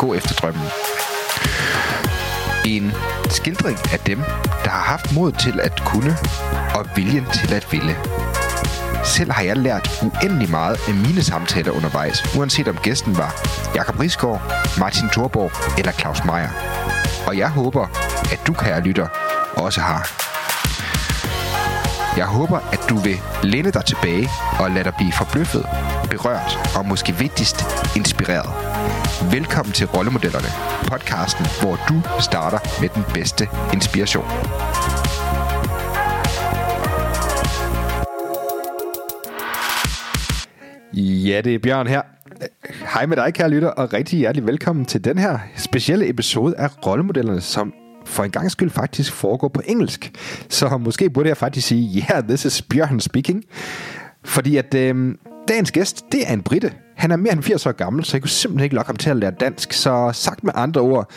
gå efter drømmen. En skildring af dem, der har haft mod til at kunne og viljen til at ville. Selv har jeg lært uendelig meget af mine samtaler undervejs, uanset om gæsten var Jakob Risgaard, Martin Thorborg eller Claus Meier. Og jeg håber, at du, kære lytter, også har. Jeg håber, at du vil læne dig tilbage og lade dig blive forbløffet, berørt og måske vigtigst inspireret. Velkommen til Rollemodellerne, podcasten, hvor du starter med den bedste inspiration. Ja, det er Bjørn her. Hej med dig, kære lytter, og rigtig hjertelig velkommen til den her specielle episode af Rollemodellerne, som for en gang skyld faktisk foregår på engelsk. Så måske burde jeg faktisk sige, yeah, this is Bjørn speaking. Fordi at øh, dagens gæst, det er en britte. Han er mere end 80 år gammel, så jeg kunne simpelthen ikke lokke ham til at lære dansk. Så sagt med andre ord,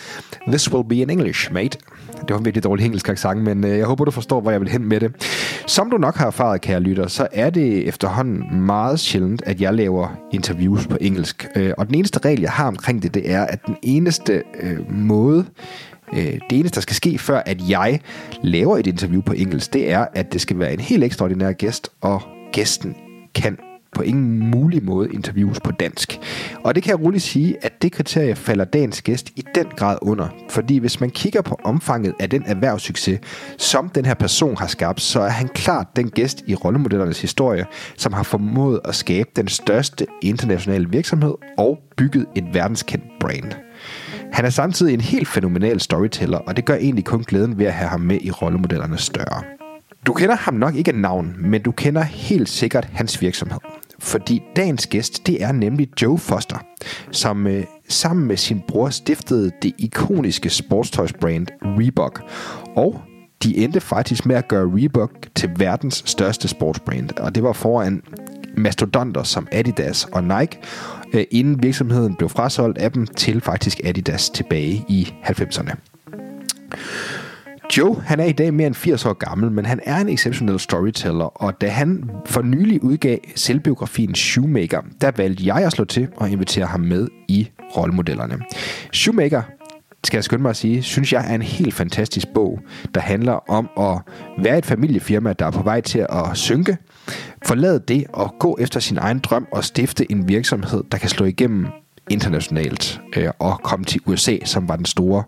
this will be in English, mate. Det var en virkelig dårlig engelsk accent, men øh, jeg håber, du forstår, hvor jeg vil hen med det. Som du nok har erfaret, kære lytter, så er det efterhånden meget sjældent, at jeg laver interviews på engelsk. Øh, og den eneste regel, jeg har omkring det, det er, at den eneste øh, måde, øh, det eneste, der skal ske, før at jeg laver et interview på engelsk, det er, at det skal være en helt ekstraordinær gæst, og gæsten kan på ingen mulig måde interviews på dansk. Og det kan jeg roligt sige, at det kriterie falder dagens gæst i den grad under. Fordi hvis man kigger på omfanget af den erhvervssucces, som den her person har skabt, så er han klart den gæst i rollemodellernes historie, som har formået at skabe den største internationale virksomhed og bygget et verdenskendt brand. Han er samtidig en helt fænomenal storyteller, og det gør egentlig kun glæden ved at have ham med i rollemodellerne større. Du kender ham nok ikke af navn, men du kender helt sikkert hans virksomhed. Fordi dagens gæst, det er nemlig Joe Foster, som øh, sammen med sin bror stiftede det ikoniske sportstøjsbrand Reebok. Og de endte faktisk med at gøre Reebok til verdens største sportsbrand. Og det var foran mastodonter som Adidas og Nike, øh, inden virksomheden blev frasolgt af dem til faktisk Adidas tilbage i 90'erne. Joe, han er i dag mere end 80 år gammel, men han er en exceptionel storyteller, og da han for nylig udgav selvbiografien Shoemaker, der valgte jeg at slå til og invitere ham med i rollemodellerne. Shoemaker skal jeg skynde mig at sige, synes jeg er en helt fantastisk bog, der handler om at være et familiefirma, der er på vej til at synke, forlade det og gå efter sin egen drøm og stifte en virksomhed, der kan slå igennem internationalt øh, og komme til USA, som var den store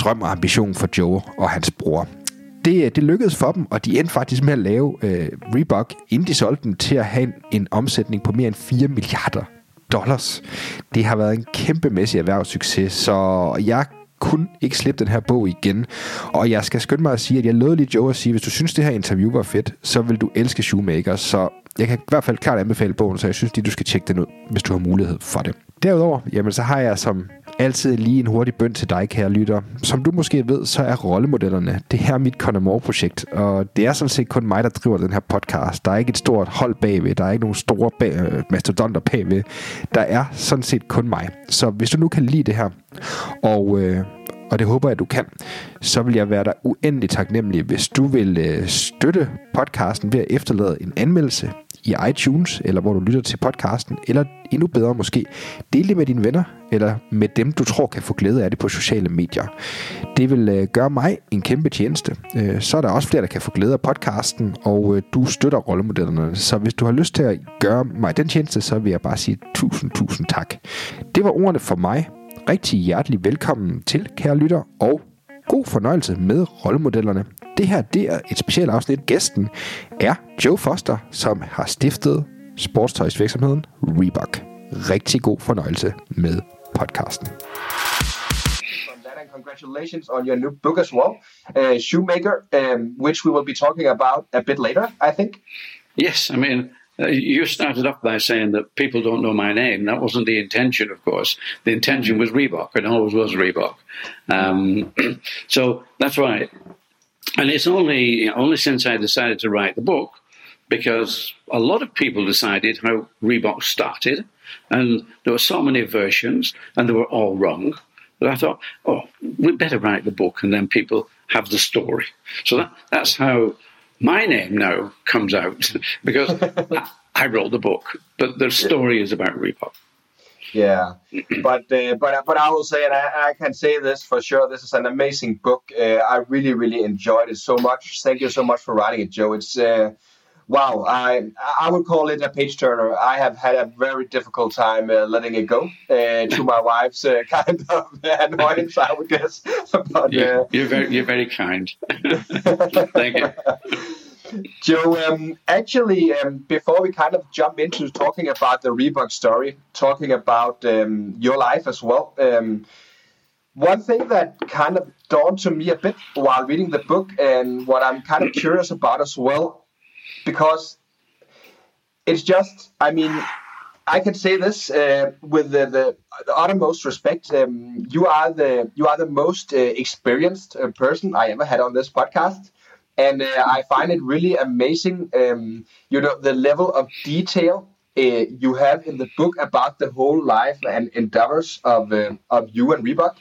drøm og ambition for Joe og hans bror. Det, øh, det lykkedes for dem, og de endte faktisk med at lave øh, Reebok, inden de solgte den, til at have en, en omsætning på mere end 4 milliarder dollars. Det har været en kæmpemæssig erhvervssucces, så jeg kun ikke slippe den her bog igen. Og jeg skal skynde mig at sige, at jeg lød lige Joe at sige, hvis du synes, det her interview var fedt, så vil du elske Shoemaker. Så jeg kan i hvert fald klart anbefale bogen, så jeg synes lige, du skal tjekke den ud, hvis du har mulighed for det. Derudover, jamen så har jeg som altid lige en hurtig bøn til dig, kære lytter. Som du måske ved, så er rollemodellerne, det her er mit Connemore-projekt, og det er sådan set kun mig, der driver den her podcast. Der er ikke et stort hold bagved, der er ikke nogen store bag, øh, mastodonter bagved. Der er sådan set kun mig. Så hvis du nu kan lide det her, og... Øh, og det håber jeg, du kan, så vil jeg være dig uendelig taknemmelig, hvis du vil øh, støtte podcasten ved at efterlade en anmeldelse i iTunes, eller hvor du lytter til podcasten, eller endnu bedre måske, del det med dine venner, eller med dem, du tror kan få glæde af det på sociale medier. Det vil øh, gøre mig en kæmpe tjeneste. Øh, så er der også flere, der kan få glæde af podcasten, og øh, du støtter rollemodellerne. Så hvis du har lyst til at gøre mig den tjeneste, så vil jeg bare sige tusind, tusind tak. Det var ordene for mig. Rigtig hjertelig velkommen til, kære lytter, og god fornøjelse med rollemodellerne. Det her det er et specielt afsnit. Gæsten er Joe Foster, som har stiftet sportstøjsvirksomheden Reebok. Rigtig god fornøjelse med podcasten. and congratulations on your new book as well, uh, Shoemaker, um, which we will be talking about a bit later, I think. Yes, I mean, you started off by saying that people don't know my name. That wasn't the intention, of course. The intention was Reebok, and always was Reebok. Um, so that's why. And it's only only since I decided to write the book, because a lot of people decided how Reebok started, and there were so many versions, and they were all wrong. But I thought, oh, we better write the book, and then people have the story. So that, that's how my name now comes out because I wrote the book, but the story is about Reebok. Yeah, but uh, but but I will say, and I, I, can say this for sure. This is an amazing book. Uh, I really really enjoyed it so much. Thank you so much for writing it, Joe. It's uh, wow. I I would call it a page turner. I have had a very difficult time uh, letting it go. Uh, to my wife's uh, kind of annoyance, I would guess. but, you're, you're very you're very kind. Thank you. Joe, um, actually, um, before we kind of jump into talking about the Reebok story, talking about um, your life as well, um, one thing that kind of dawned to me a bit while reading the book, and what I'm kind of curious about as well, because it's just, I mean, I can say this uh, with the, the, the, uttermost respect. Um, you are the you are the most uh, experienced uh, person I ever had on this podcast and uh, I find it really amazing. Um, you know the level of detail uh, you have in the book about the whole life and endeavors of uh, of you and Reebok.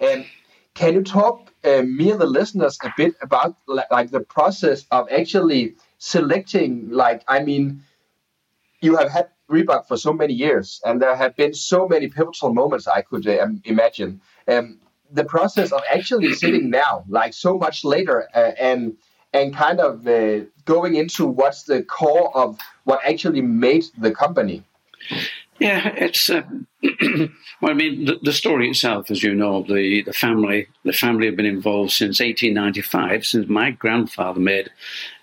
And can you talk me and the listeners a bit about like the process of actually selecting? Like, I mean, you have had Reebok for so many years, and there have been so many pivotal moments I could uh, imagine. Um, the process of actually sitting now, like so much later, uh, and and kind of uh, going into what's the core of what actually made the company. Yeah, it's uh, well. I mean, the, the, story itself, as you know, the, the family the family have been involved since 1895, since my grandfather made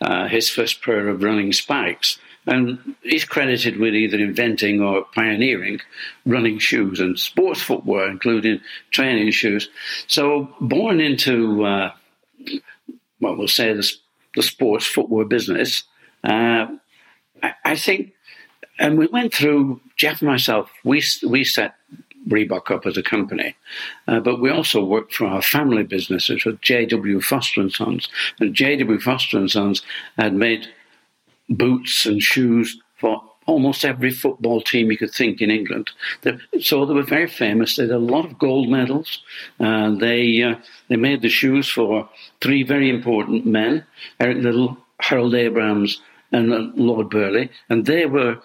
uh, his first pair of running spikes, and he's credited with either inventing or pioneering running shoes and sports footwear, including training shoes. So, born into uh, well, we'll say the, the sports footwear business, uh, I, I, think, and we went through, Jeff and myself, we, we set Reebok up as a company, uh, but we also worked for our family business, which was J.W. Foster and Sons. And J.W. Foster and Sons had made boots and shoes for almost every football team you could think in England. So they were very famous. They had a lot of gold medals. Uh, they uh, they made the shoes for three very important men: Eric Liddell, Harold Abrahams, and uh, Lord Burghley, and they were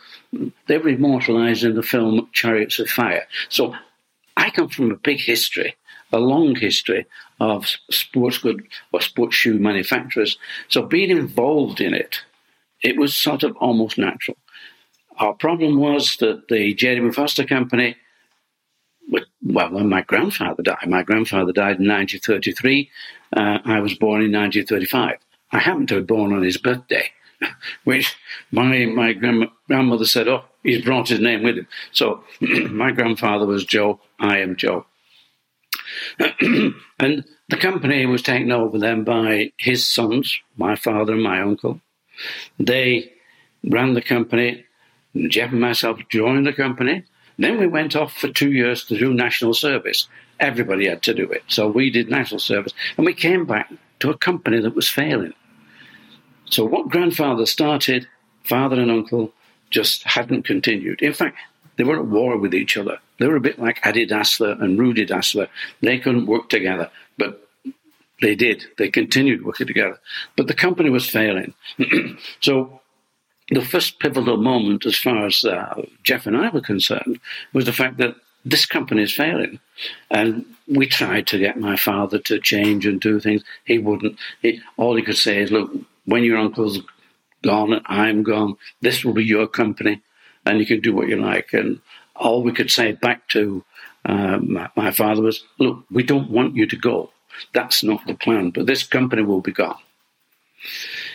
they were immortalised in the film Chariots of Fire. So I come from a big history. A long history of sports good or sports shoe manufacturers. So being involved in it, it was sort of almost natural. Our problem was that the J.W. Foster Company, well, when my grandfather died, my grandfather died in 1933. Uh, I was born in 1935. I happened to be born on his birthday, which my, my grandmother said, oh, he's brought his name with him. So my grandfather was Joe, I am Joe. and the company was taken over then by his sons, my father and my uncle. They ran the company Jeff and myself joined the company. Then we went off for two years to do national service. Everybody had to do it. So we did national service. And we came back to a company that was failing. So what grandfather started, father and uncle just hadn't continued. In fact, they were at war with each other. They were a bit like Adi Dassler and Rudy Dassler. They couldn't work together, but they did. They continued working together. But the company was failing. so the first pivotal moment, as far as uh, Jeff and I were concerned, was the fact that this company is failing. And we tried to get my father to change and do things. He wouldn't. He, all he could say is, look, when your uncle's gone and I'm gone, this will be your company and you can do what you like. And all we could say back to uh, my, my father was, look, we don't want you to go. That's not the plan, but this company will be gone.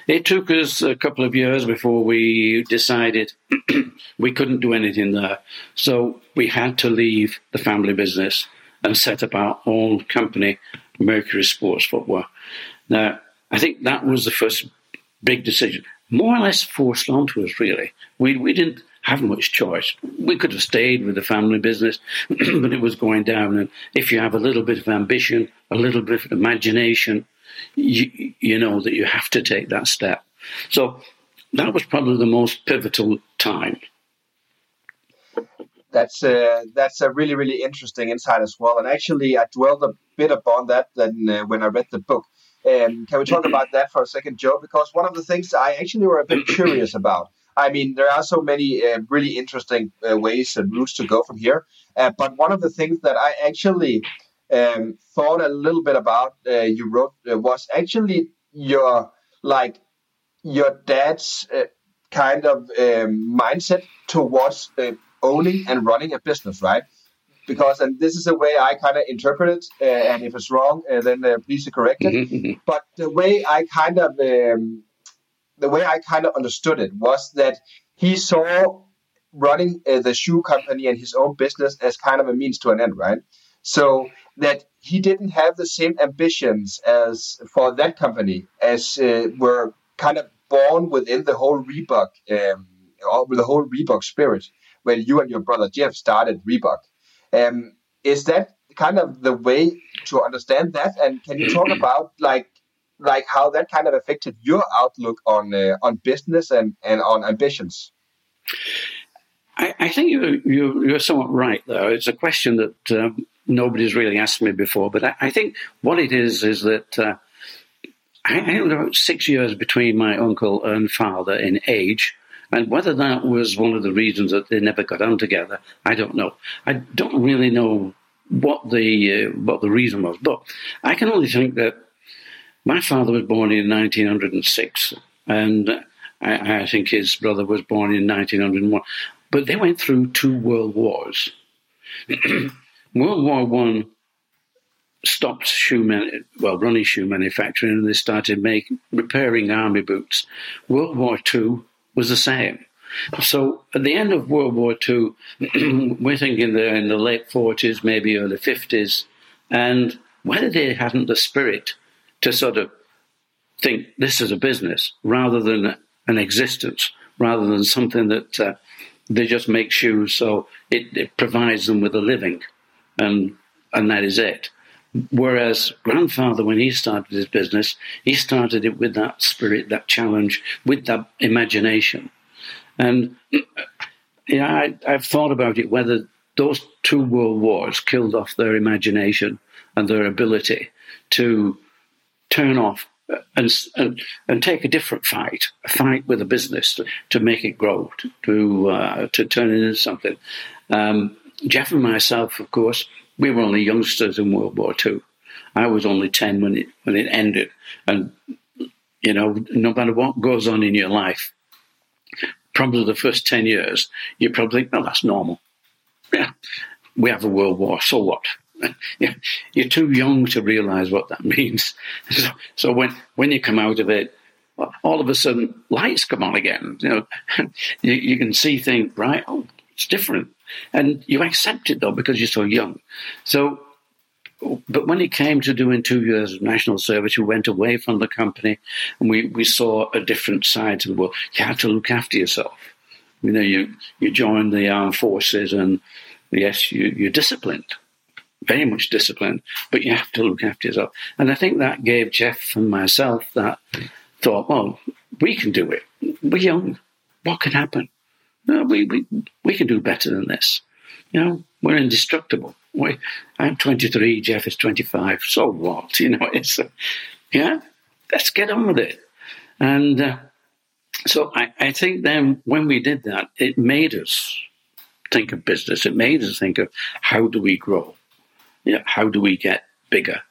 It took us a couple of years before we decided we couldn't do anything there. So we had to leave the family business and set up our own company, Mercury Sports Footwear. Now, I think that was the first big decision. more or less forced onto us, really. We, we didn't have much choice. We could have stayed with the family business, but it was going down. And if you have a little bit of ambition, a little bit of imagination, you, you know that you have to take that step. So that was probably the most pivotal time. That's a, that's a really, really interesting insight as well. And actually, I dwelled a bit upon that then, uh, when I read the book. Um, can we talk about that for a second, Joe? Because one of the things I actually were a bit curious about. I mean, there are so many uh, really interesting uh, ways and routes to go from here. Uh, but one of the things that I actually um, thought a little bit about, uh, you wrote, uh, was actually your like your dad's uh, kind of um, mindset towards owning and running a business, right? Because, and this is the way I kind of interpret it, uh, and if it's wrong, uh, then uh, please correct it. Mm-hmm, mm-hmm. But the way I kind of, um, the way I kind of understood it was that he saw running uh, the shoe company and his own business as kind of a means to an end, right? So that he didn't have the same ambitions as for that company as uh, were kind of born within the whole Reebok, um, the whole Reebok spirit when you and your brother Jeff started Reebok. Um, is that kind of the way to understand that? And can you talk about like like how that kind of affected your outlook on uh, on business and, and on ambitions? I, I think you, you, you're somewhat right, though. It's a question that um, nobody's really asked me before. But I, I think what it is is that uh, I, I about six years between my uncle and father in age. And whether that was one of the reasons that they never got on together, I don't know. I don't really know what the uh, what the reason was, but I can only think that my father was born in 1906, and I, I think his brother was born in 1901. But they went through two world wars. world War One stopped shoe man- well running shoe manufacturing, and they started making repairing army boots. World War Two was the same. So at the end of World War II, we're thinking they're in the late 40s, maybe early 50s, and whether they hadn't the spirit to sort of think this is a business rather than an existence, rather than something that uh, they just make shoes so it, it provides them with a living, and and that is it. Whereas grandfather, when he started his business, he started it with that spirit, that challenge, with that imagination. And yeah, I, I've thought about it whether those two world wars killed off their imagination and their ability to turn off and, and, and take a different fight, a fight with a business to, to make it grow, to uh, to turn it into something. Um, Jeff and myself, of course, we were only youngsters in World War II. I was only 10 when it, when it ended. And, you know, no matter what goes on in your life, probably the first 10 years, you probably think, well, that's normal. Yeah, we have a world war, so what? yeah, you're too young to realize what that means. So, so when, when you come out of it, all of a sudden lights come on again. You know, you, you can see things, right? Oh, it's different. And you accept it though because you're so young. So, but when it came to doing two years of national service, we went away from the company and we, we saw a different side to the world. You had to look after yourself. You know, you, you join the armed forces and yes, you, you're disciplined, very much disciplined, but you have to look after yourself. And I think that gave Jeff and myself that thought, well, we can do it. We're young. What can happen? No, we, we, we can do better than this. You know, we're indestructible. We, I'm 23, Jeff is 25. So what? You know, it's, uh, yeah, let's get on with it. And uh, so I, I think then when we did that, it made us think of business. It made us think of how do we grow? You know, how do we get bigger?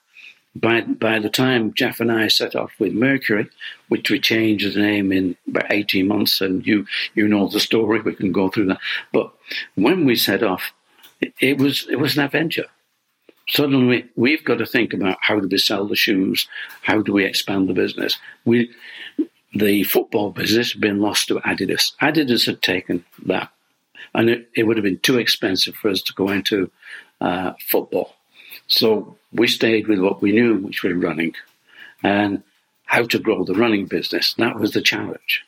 By by the time Jeff and I set off with Mercury, which we changed the name in about eighteen months, and you you know the story, we can go through that. But when we set off, it, it was it was an adventure. Suddenly, we've got to think about how do we sell the shoes, how do we expand the business. We the football business had been lost to Adidas. Adidas had taken that, and it, it would have been too expensive for us to go into uh, football. So we stayed with what we knew, which was running, and how to grow the running business. That was the challenge.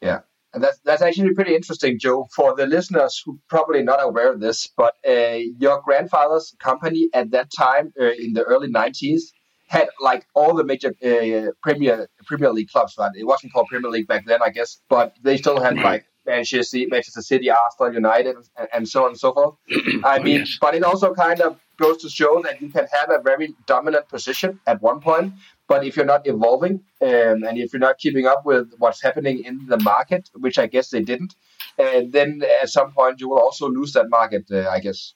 Yeah. And that's, that's actually pretty interesting, Joe. For the listeners who probably not aware of this, but uh, your grandfather's company at that time uh, in the early 90s had like all the major uh, Premier Premier League clubs. Right? It wasn't called Premier League back then, I guess, but they still had like Manchester City, Manchester City, Arsenal, United, and, and so on and so forth. I mean, yes. but it also kind of goes to show that you can have a very dominant position at one point, but if you're not evolving um, and if you're not keeping up with what's happening in the market, which I guess they didn't, uh, then at some point you will also lose that market, uh, I guess.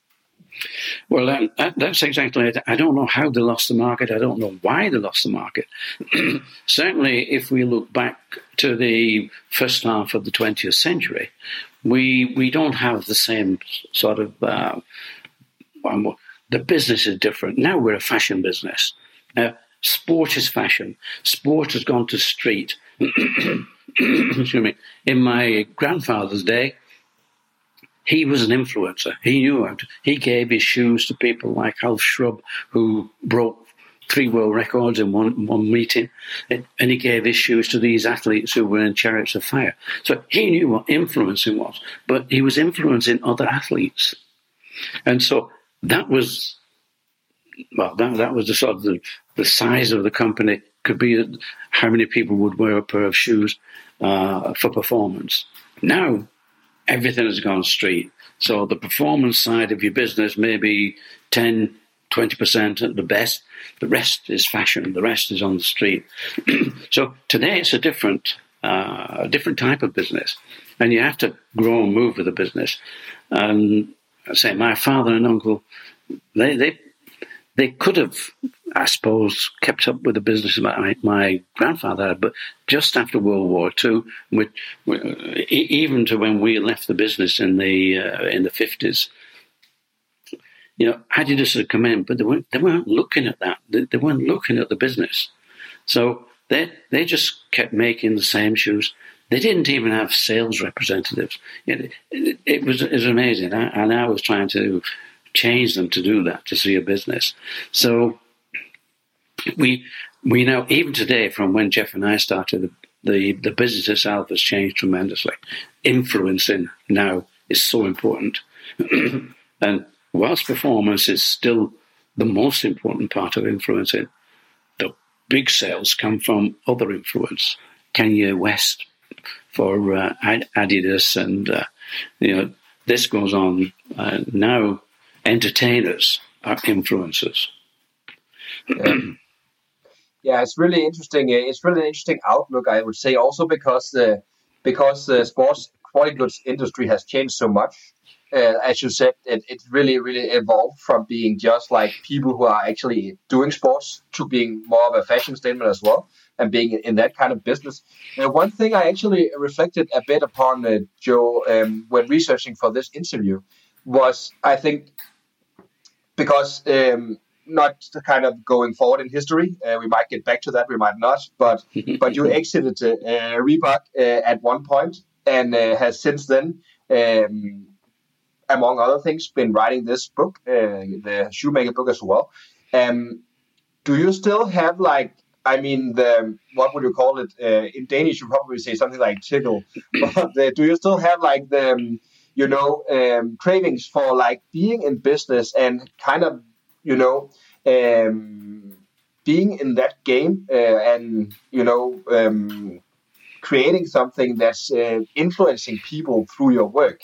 Well, that, that's exactly it. I don't know how they lost the market. I don't know why they lost the market. Certainly, if we look back to the first half of the 20th century, we we don't have the same sort of. Uh, the business is different. Now we're a fashion business. Uh, sport is fashion. Sport has gone to street. Excuse me. In my grandfather's day, he was an influencer. He knew it. He gave his shoes to people like Alf Shrubb, who broke three world records in one, one meeting, and he gave his shoes to these athletes who were in Chariots of Fire. So he knew what influencing was, but he was influencing other athletes. And so that was, well, that, that was the sort of the, the size of the company could be how many people would wear a pair of shoes uh, for performance. Now everything has gone straight. So the performance side of your business may be 10, 20% at the best. The rest is fashion. The rest is on the street. so today it's a different, uh, different type of business. And you have to grow and move with the business. And I say my father and uncle, they, they, they could have I suppose, kept up with the business my, my grandfather. But just after World War II, which, even to when we left the business in the uh, in the fifties, you know, Adidas had come in, but they weren't they weren't looking at that. They, they weren't looking at the business. So they they just kept making the same shoes. They didn't even have sales representatives. It, it, it was it was amazing, and I was trying to change them to do that to see a business. So we we know even today from when Jeff and I started, the, the, the business itself has changed tremendously. Influencing now is so important. and whilst performance is still the most important part of influencing, the big sales come from other influence. Kanye West for uh, Adidas, and uh, you know this goes on uh, now. Entertainers are influencers. Yeah. Yeah, it's really interesting. Uh, it's really an interesting outlook, I would say, also because the because the sports quality goods industry has changed so much. Uh, as you said, it, it really, really evolved from being just like people who are actually doing sports to being more of a fashion statement as well, and being in that kind of business. Uh, one thing I actually reflected a bit upon, uh, Joe, um, when researching for this interview, was I think because um, not kind of going forward in history. Uh, we might get back to that, we might not. But but you exited uh, Reebok uh, at one point and uh, has since then, um, among other things, been writing this book, uh, the Shoemaker book as well. Um, do you still have like? I mean, the what would you call it uh, in Danish? You probably say something like tickle. But do you still have like the um, you know um, cravings for like being in business and kind of you know, um, being in that game uh, and you know um, creating something that's uh, influencing people through your work.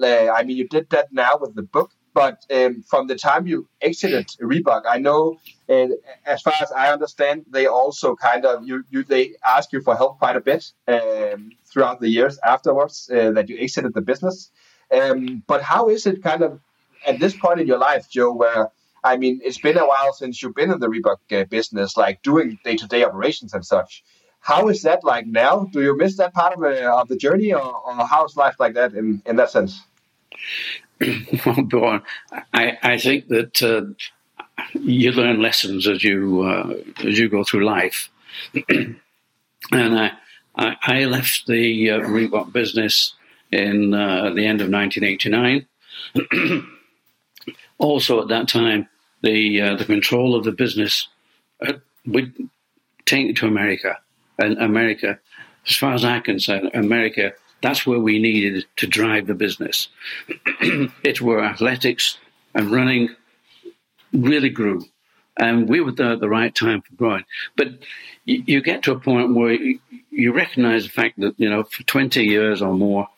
Uh, I mean, you did that now with the book, but um, from the time you exited Reebok, I know, uh, as far as I understand, they also kind of you, you they ask you for help quite a bit um, throughout the years afterwards uh, that you exited the business. Um, but how is it kind of at this point in your life, Joe, where I mean, it's been a while since you've been in the Reebok uh, business, like doing day to day operations and such. How is that like now? Do you miss that part of, uh, of the journey, or, or how's life like that in, in that sense? well. I, I think that uh, you learn lessons as you uh, as you go through life, and I, I, I left the uh, Reebok business in uh, the end of 1989. also, at that time, the uh, the control of the business uh, would take it to America, and America as far as I can say, America, that's where we needed to drive the business. it's where athletics and running really grew. And we were there at the right time for growing. But you, you get to a point where you, you recognize the fact that, you know, for 20 years or more,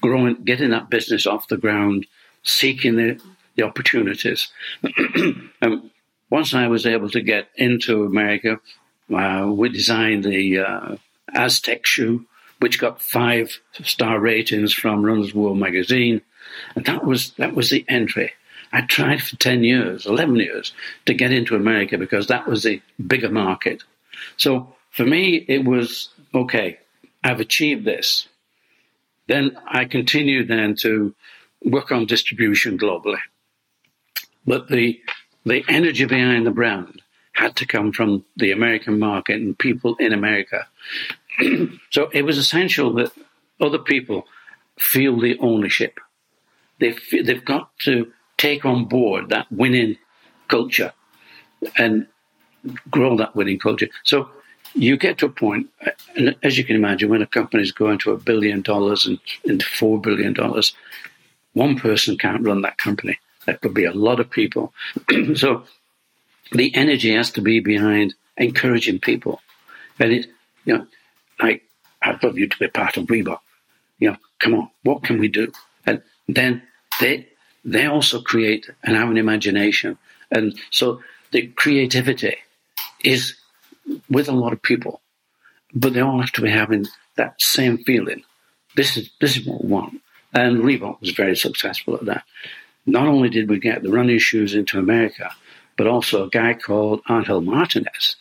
growing, getting that business off the ground, seeking the, the opportunities. and once I was able to get into America, uh, we designed the uh, Aztec shoe, which got five star ratings from Runner's World magazine, and that was that was the entry. I tried for ten years, eleven years, to get into America because that was the bigger market. So for me, it was okay. I've achieved this. Then I continued then to work on distribution globally. But the the energy behind the brand had to come from the American market and people in America. So it was essential that other people feel the ownership. They they've got to take on board that winning culture and grow that winning culture. So you get to a point, and as you can imagine, when a company is going to a billion dollars and into four billion dollars, one person can't run that company. That could be a lot of people. so the energy has to be behind encouraging people. And it, you know, like, I'd love you to be part of Reebok. You know, come on, what can we do? And then they they also create and have an imagination. And so the creativity is with a lot of people, but they all have to be having that same feeling. This is this is what we want. And Reebok was very successful at that. Not only did we get the running shoes into America, but also a guy called Angel Martinez.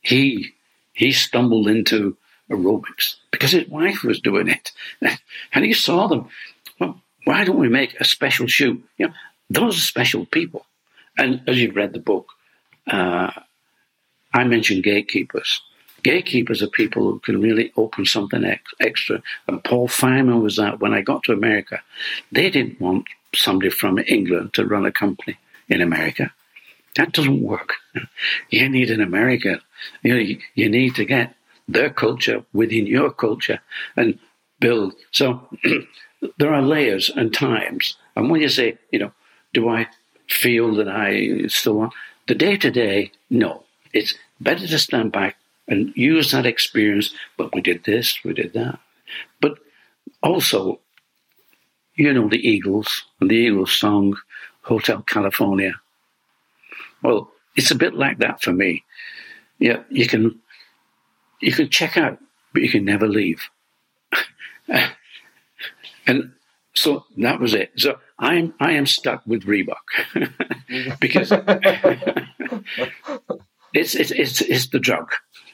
He he stumbled into aerobics because his wife was doing it, and he saw them. Well, why don't we make a special shoe? You know, those are special people. And as you've read the book, uh, I mentioned gatekeepers. Gatekeepers are people who can really open something ex- extra. And Paul Fireman was that when I got to America. They didn't want somebody from England to run a company in America. That doesn't work. You need an American. You know, you need to get their culture within your culture and build. So there are layers and times. And when you say, you know, do I feel that I still want the day to day? No, it's better to stand back and use that experience. But we did this, we did that. But also, you know, the Eagles and the Eagles song, Hotel California. Well, it's a bit like that for me. Yeah, you can you can check out, but you can never leave. and so that was it. So I'm I am stuck with Reebok because it's, it's it's it's the drug.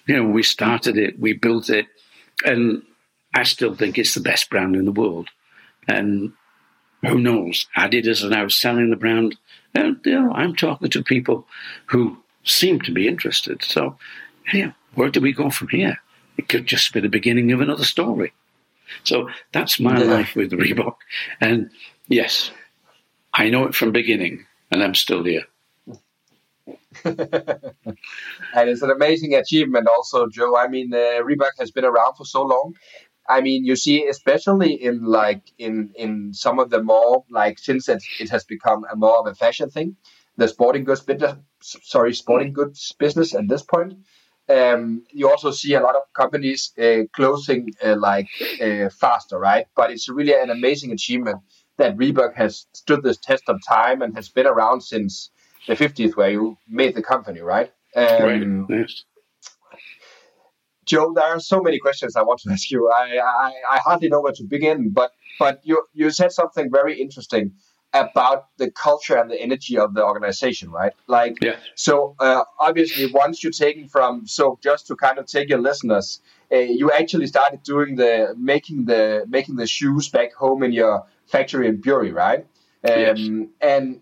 You know, we started it, we built it, and I still think it's the best brand in the world. And who knows? Adidas are now selling the brand, and you know, I'm talking to people who seem to be interested. So, yeah, where do we go from here? It could just be the beginning of another story. So that's my yeah. life with Reebok. And yes, I know it from beginning, and I'm still here. and it's an amazing achievement, also, Joe. I mean, uh, Reebok has been around for so long. I mean, you see, especially in like in in some of the more like since it, it has become a more of a fashion thing, the sporting goods business, sorry, sporting goods business at this point. Um, you also see a lot of companies uh, closing uh, like uh, faster, right? But it's really an amazing achievement that Reebok has stood this test of time and has been around since the 50s, where you made the company, right? Um, right. Yes. Joe, there are so many questions I want to ask you. I, I, I hardly know where to begin, but but you you said something very interesting about the culture and the energy of the organization, right? Like, yeah. so uh, obviously, once you're taking from, so just to kind of take your listeners, uh, you actually started doing the making the making the shoes back home in your factory in Bury, right? Um, yes. And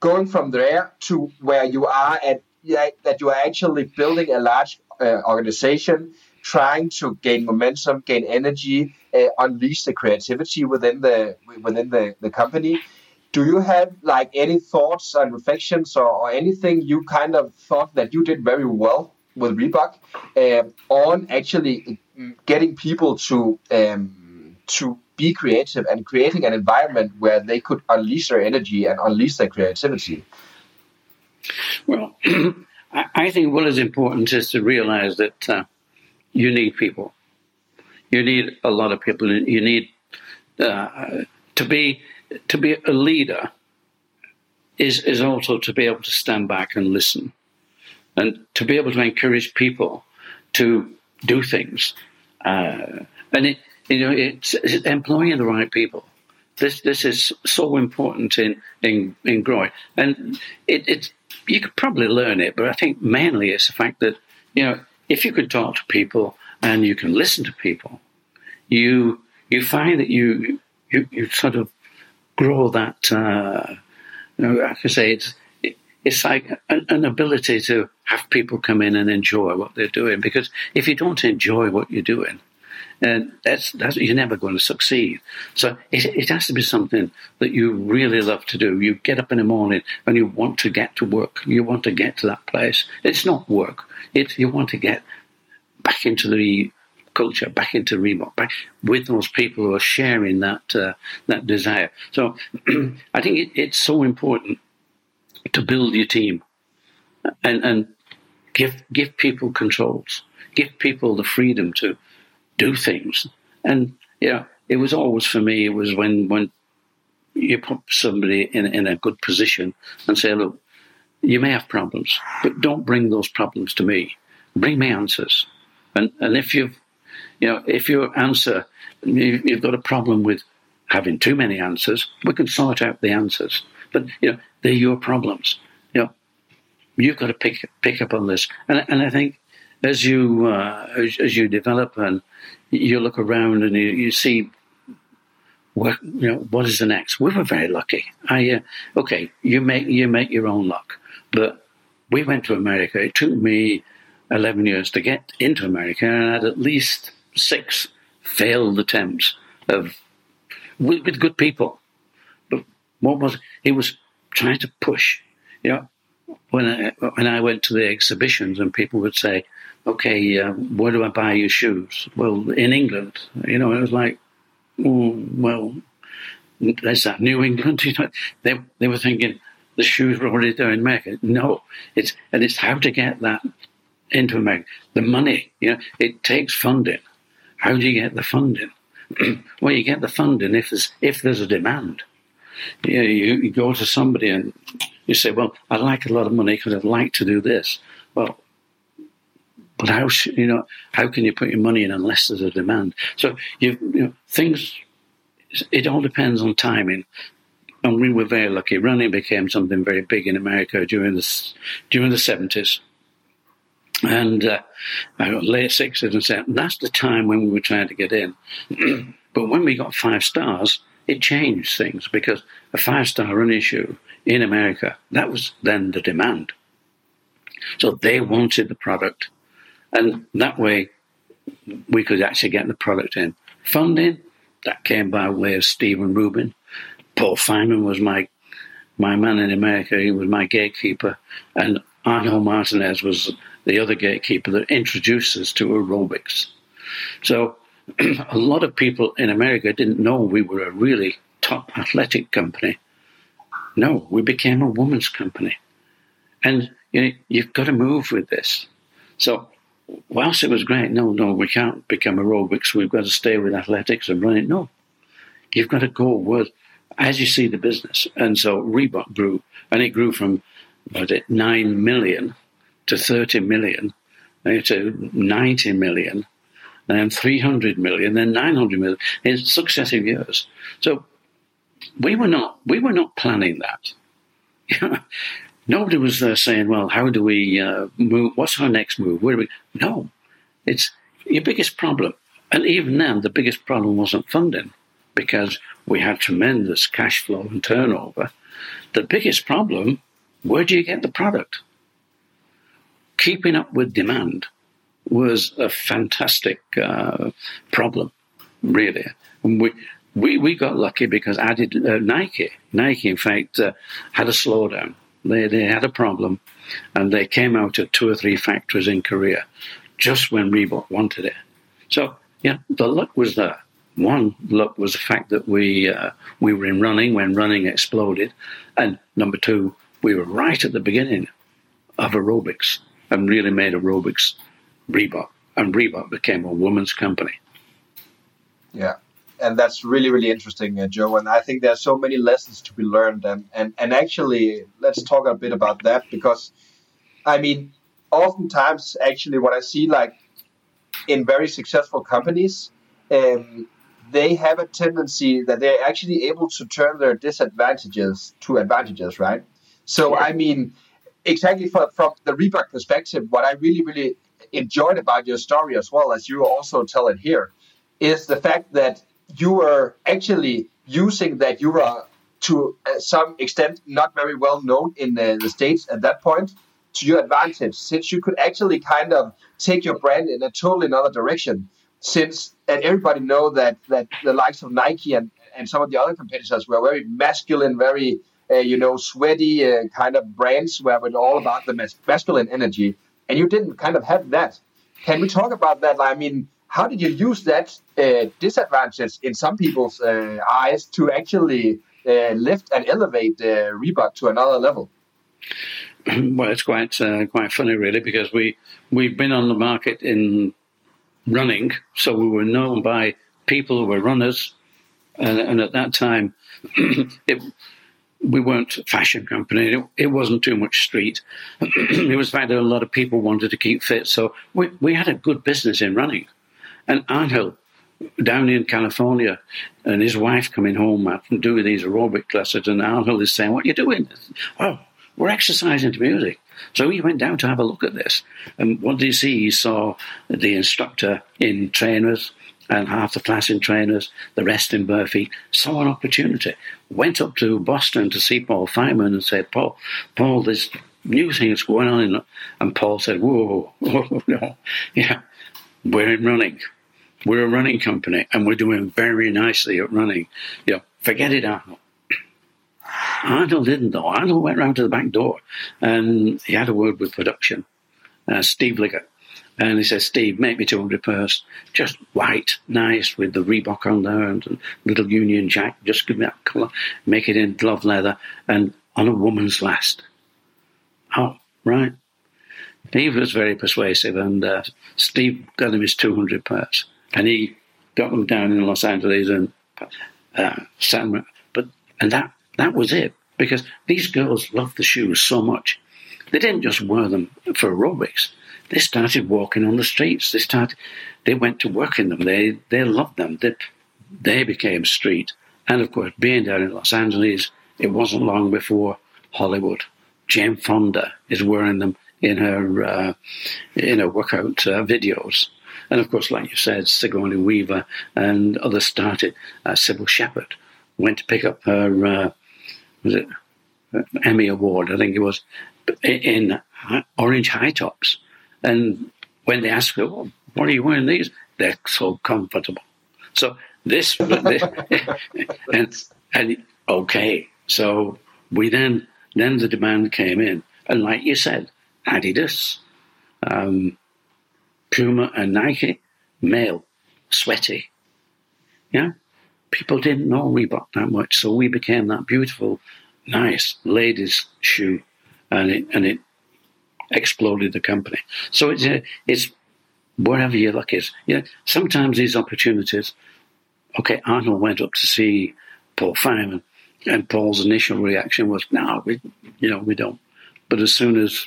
going from there to where you are at, yeah, that you are actually building a large uh, organization, trying to gain momentum, gain energy, uh, unleash the creativity within the within the, the company do you have like any thoughts and reflections or, or, anything you kind of thought that you did very well with Reebok um, on actually getting people to um, to be creative and creating an environment where they could unleash their energy and unleash their creativity? Well, I think what is important is to realize that uh, you need people. You need a lot of people. You need uh, to be to be a leader. Is is also to be able to stand back and listen, and to be able to encourage people to do things. Uh, and it, you know, it's, it's employing the right people. This this is so important in in, in growing, and it, it's you could probably learn it, but I think mainly it's the fact that you know if you can talk to people and you can listen to people, you you find that you you, you sort of grow that. Uh, you know, I say, it's it's like an, an, ability to have people come in and enjoy what they're doing. Because if you don't enjoy what you're doing, that's, that's you're never going to succeed. So it, it has to be something that you really love to do. You get up in the morning and you want to get to work. You want to get to that place. It's not work. It's you want to get back into the culture, back into Reebok, back with those people who are sharing that uh, that desire. So I think it, it's so important to build your team and and give give people controls, give people the freedom to do things. And you know, it was always for me. It was when when you put somebody in in a good position and say, look, you may have problems, but don't bring those problems to me. Bring me answers. And and if you've you know if your answer you've got a problem with having too many answers, we can sort out the answers. But you know they're your problems. You know you've got to pick pick up on this. And and I think as you uh, as, as, you develop and you look around and you, you see what you know what is the next. We were very lucky. I uh, okay, you make you make your own luck, but we went to America. It took me eleven years to get into America, and I had at least six failed attempts of with, with good people. But what was he was trying to push. You know, when I when I went to the exhibitions and people would say, okay, uh, where do I buy your shoes? Well, in England, you know, it was like, well, there's that New England. You know, they they were thinking the shoes were already there in America. No, it's and it's how to get that into America. The money, you know, it takes funding. How do you get the funding? well, you get the funding if there's if there's a demand. You, know, you, you go to somebody and you say, "Well, I'd like a lot of money because I'd like to do this." Well, but how you know how can you put your money in unless there's a demand? So you, you know, things. It all depends on timing, and we were very lucky. Running became something very big in America during the during the seventies, and uh, late sixties and. That's the time when we were trying to get in. but when we got five stars, it changed things because a five star running issue in America that was then the demand. So they wanted the product and that way, we could actually get the product in. Funding, that came by way of Stephen Rubin. Paul Fireman was my my man in America. He was my gatekeeper. And Arnold Martinez was the other gatekeeper that introduced us to aerobics. So a lot of people in America didn't know we were a really top athletic company. No, we became a woman's company. And you know, you've got to move with this. So whilst it was great, no, no, we can't become aerobics. We've got to stay with athletics and running. No, you've got to go with as you see the business. And so Reebok grew, and it grew from it nine million to thirty million, to ninety million, then three hundred million, then nine hundred million in successive years. So we were not we were not planning that. Nobody was there saying, well, how do we uh, move? What's our next move? Where we? No, it's your biggest problem. And even then, the biggest problem wasn't funding because we had tremendous cash flow and turnover. The biggest problem, where do you get the product? Keeping up with demand was a fantastic uh, problem, really. And we, we, we got lucky because added uh, Nike. Nike, in fact, uh, had a slowdown They, they had a problem and they came out of two or three factories in Korea just when Reebok wanted it. So, yeah, the luck was there. One luck was the fact that we uh, we were in running when running exploded, and number two, we were right at the beginning of aerobics and really made aerobics Reebok, and Reebok became a woman's company. Yeah, and that's really really interesting, uh, Joe. And I think there are so many lessons to be learned, and and and actually, let's talk a bit about that because, I mean, oftentimes actually what I see like in very successful companies. Um, they have a tendency that they're actually able to turn their disadvantages to advantages, right? So, yeah. I mean, exactly from, from the Reebok perspective, what I really, really enjoyed about your story as well as you also tell it here is the fact that you were actually using that you were to uh, some extent not very well known in the, the states at that point to your advantage since you could actually kind of take your brand in a totally another direction since and everybody know that that the likes of Nike and and some of the other competitors were very masculine, very uh, you know sweaty uh, kind of brands where it all about the mas- masculine energy, and you didn't kind of have that. Can we talk about that? I mean, how did you use that uh, disadvantage in some people's uh, eyes to actually uh, lift and elevate uh, Reebok to another level? Well, it's quite quite funny, really, because we we've been on the market in running. So we were known by people who were runners. And, and at that time, it, we weren't a fashion company. It, it wasn't too much street. it was the fact that a lot of people wanted to keep fit. So we, we had a good business in running. And Angel, down in California, and his wife coming home after doing these aerobic classes, and Angel is saying, What are you doing? Oh, we're exercising to music. So he went down to have a look at this. And what did he see? He saw the instructor in trainers and half the class in trainers, the rest in feet, saw an opportunity. Went up to Boston to see Paul Fireman and said, Paul, Paul, there's new things going on. And Paul said, whoa, whoa, whoa no. Yeah, we're in running. We're a running company and we're doing very nicely at running. Know, forget it, Arnold. Arnold didn't though. Arnold went round to the back door and he had a word with production, uh, Steve Liggett. And he says, Steve, make me 200 pairs, just white, nice, with the Reebok on there and a little Union Jack. Just give me that colour, make it in glove leather and on a woman's last. Oh, right. He was very persuasive, and uh, Steve got him his 200 pairs. And he got them down in Los Angeles and uh, San, but and that that was it. Because these girls loved the shoes so much. They didn't just wear them for aerobics. They started walking on the streets. They started, they went to work in them. They, they loved them. They, they became street. And of course, being down in Los Angeles, it wasn't long before Hollywood. Jane Fonda is wearing them in her uh, in her workout uh, videos. And of course, like you said, Sigourney Weaver and others started. Uh, Cybill Shepherd went to pick up her uh, was it Emmy Award, I think it was, in orange high tops. And when they ask her, well, what are you wearing these? They're so comfortable. So this, this and, and okay. So we then, then the demand came in. And like you said, Adidas, um, Puma and Nike, male, sweaty. Yeah people didn't know Reebok that much, so we became that beautiful, nice ladies' shoe, and it and it exploded the company. So it's uh, it's wherever your luck is. You know, sometimes these opportunities. Okay, Arnold went up to see Paul Fireman, and Paul's initial reaction was, "No, we, you know, we don't." But as soon as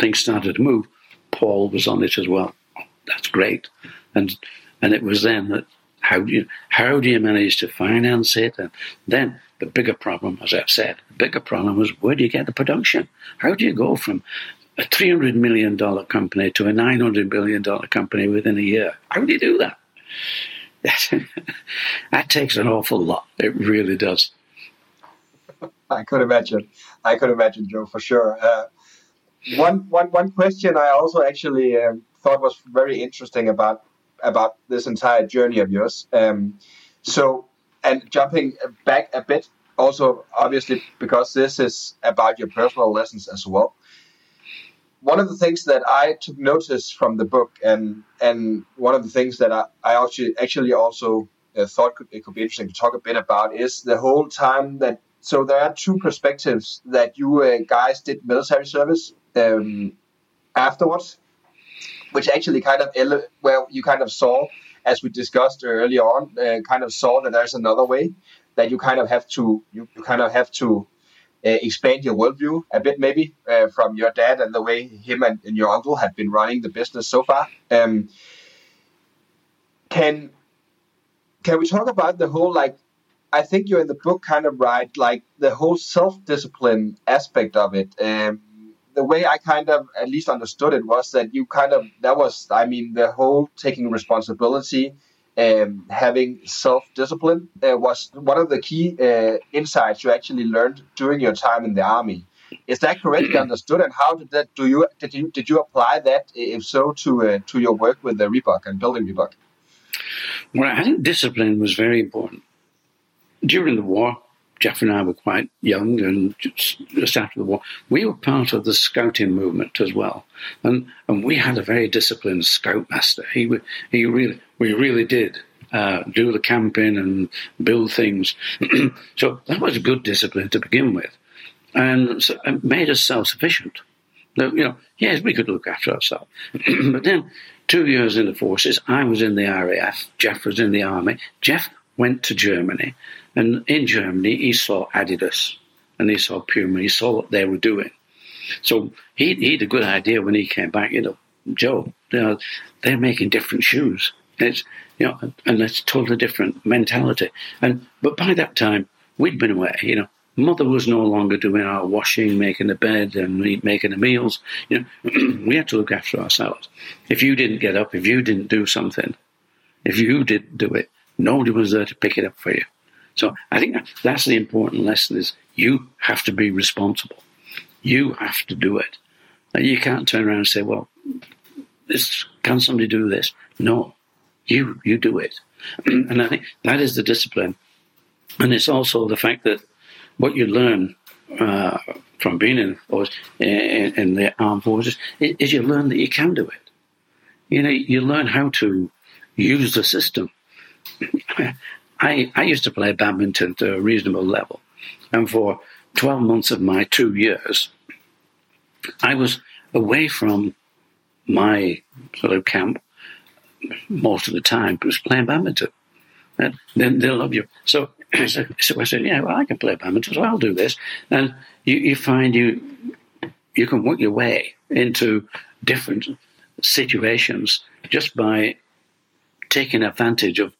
things started to move, Paul was on it as well. That's great, and and it was then that how do you how do you manage to finance it? And then the bigger problem, as I've said, the bigger problem was where do you get the production? How do you go from a three hundred million dollar company to a nine hundred billion dollar company within a year? How do you do that? that takes an awful lot. It really does. I could imagine. I could imagine, Joe, for sure. Uh, one, one, one question I also actually uh, thought was very interesting about about this entire journey of yours. Um, so, and jumping back a bit, also obviously because this is about your personal lessons as well. One of the things that I took notice from the book, and and one of the things that I, I actually actually also uh, thought could, it could be interesting to talk a bit about is the whole time that. So there are two perspectives that you uh, guys did military service um, afterwards, which actually kind of ele- where you kind of saw, as we discussed earlier on, uh, kind of saw that there's another way that you kind of have to you, you kind of have to uh, expand your worldview a bit, maybe uh, from your dad and the way him and, and, your uncle have been running the business so far. Um, can can we talk about the whole like? I think you're in the book kind of right, like the whole self discipline aspect of it. Um, the way I kind of at least understood it was that you kind of that was I mean the whole taking responsibility um, having self discipline uh, was one of the key uh, insights you actually learned during your time in the army. Is that correctly understood? And how did that do you did you did you apply that if so to uh, to your work with the Reebok and building Reebok? Well, I think discipline was very important during the war. Jeff and I were quite young and just after the war, we were part of the scouting movement as well, and and we had a very disciplined scoutmaster. He he really we really did uh, do the camping and build things. so that was good discipline to begin with, and so it made us self sufficient. You know, yes, we could look after ourselves, but then two years in the forces, I was in the RAF, Jeff was in the army. Jeff went to Germany and in Germany, he saw Adidas and he saw Puma. He saw what they were doing. So he, he had a good idea when he came back, you know, Joe, you know, they're making different shoes. It's, you know, and it's totally different mentality. And But by that time, we'd been away, you know. Mother was no longer doing our washing, making the bed, and making the meals. You know, we had to look after ourselves. If you didn't get up, if you didn't do something, if you didn't do it, nobody was there to pick it up for you. So I think that's the important lesson is you have to be responsible. You have to do it. You can't turn around and say, well, this, can somebody do this? No, you, you do it. and I think that is the discipline. And it's also the fact that what you learn uh, from being in, in, in the armed forces is you learn that you can do it. You know, you learn how to use the system. I, I used to play badminton to a reasonable level. And for 12 months of my two years, I was away from my sort of camp most of the time, was playing badminton. And then they'll love you. So, so, so, I said, yeah, well, I can play badminton, so I'll do this. And you, you find you you can work your way into different situations just by taking advantage of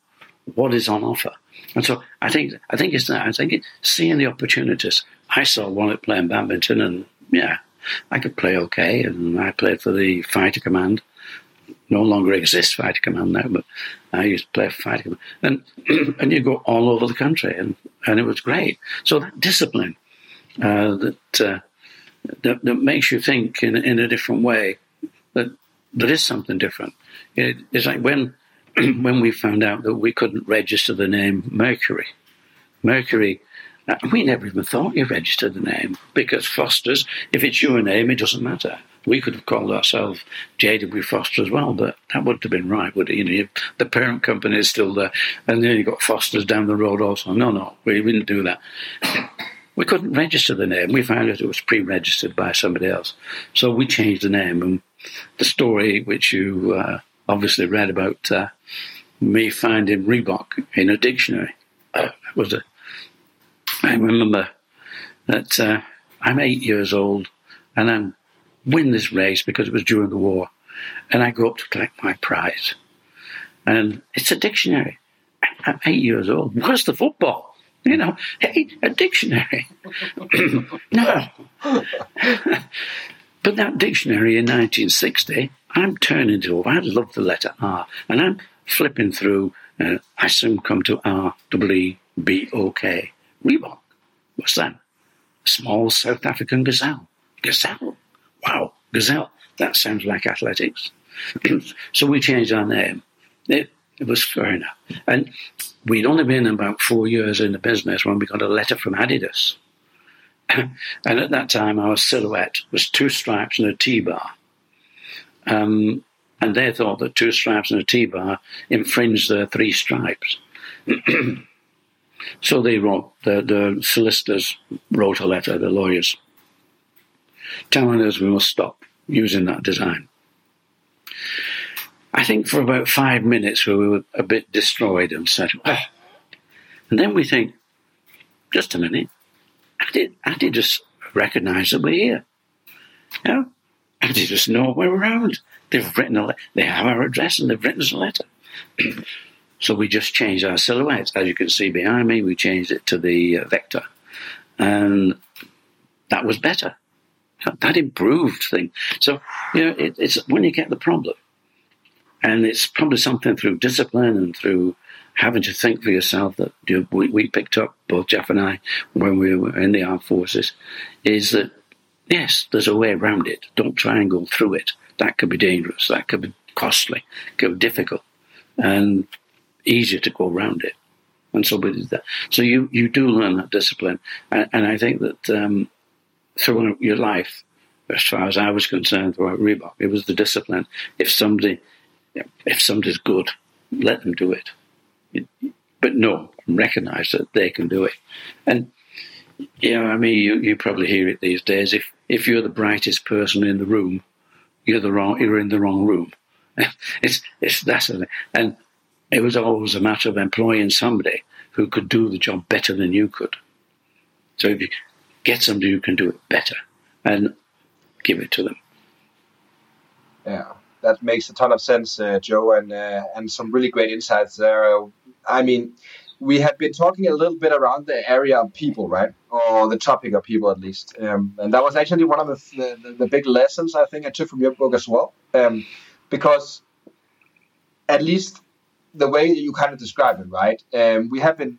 what is on offer. And so I think I think it's that. I think it, seeing the opportunities. I saw one at playing badminton, and yeah, I could play okay. And I played for the fighter command. No longer exists fighter command now, but I used to play for fighter command. And and you go all over the country, and and it was great. So that discipline uh, that, uh, that that makes you think in in a different way. That there is something different. It, it's like when when we found out that we couldn't register the name Mercury. Mercury, uh, we never even thought you registered the name because Foster's, if it's your name, it doesn't matter. We could have called ourselves J.W. Foster as well, but that wouldn't have been right, would it? You know, the parent company is still there, and then you've got Foster's down the road also. No, no, we didn't do that. We couldn't register the name. We found out it was pre-registered by somebody else, so we changed the name. And the story which you uh, obviously read about uh, me finding Reebok in a dictionary. Uh, was a, I remember that uh, I'm eight years old and I win this race because it was during the war, and I go up to collect my prize, and it's a dictionary. I'm eight years old. Where's the football? You know, hey, a dictionary. no. but that dictionary in 1960 I'm turning to, I love the letter R, and I'm flipping through, uh, I soon come to R W B O K. Reebok. What's that? A small South African gazelle. Gazelle. Wow, gazelle. That sounds like athletics. so we changed our name. It, It was fair enough. And we'd only been about four years in the business when we got a letter from Adidas. and at that time, our silhouette was two stripes and a T bar. Um, and they thought that two stripes and a T bar infringed their three stripes. so they wrote, the, the solicitors wrote a letter, the lawyers, telling us we must stop using that design. I think for about five minutes we were a bit destroyed and said, ah. and then we think, just a minute, I did, I did just recognise that we're here. Know, Did just know we're around. They've written a, they have our address and they've written us a letter. so we just changed our silhouette. As you can see behind me, we changed it to the uh, vector, and that was better. That improved things. So you know, it, it's when you get the problem, and it's probably something through discipline and through having to think for yourself that we, we picked up, both Jeff and I, when we were in the armed forces, is that yes, there's a way around it. Don't try and go through it. That could be dangerous. That could be costly. Could be difficult, and easier to go around it. And so we did that. So you you do learn that discipline, and, and I think that um, throughout your life, as far as I was concerned, throughout Reebok, it was the discipline. If somebody if somebody's good, let them do it. But no, recognize that they can do it. And, know, I mean, you, you probably hear it these days. If, if you're the brightest person in the room, you're the wrong, you're in the wrong room. it's, it's, that's, a, and it was always a matter of employing somebody who could do the job better than you could. So if you get somebody who can do it better and give it to them. Yeah that makes a ton of sense, uh, Joe, and uh, and some really great insights there. I mean, we have been talking a little bit around the area of people, right, or the topic of people at least, um, and that was actually one of the, the, the big lessons I think I took from your book as well, um, because at least the way you kind of describe it, right, um, we have been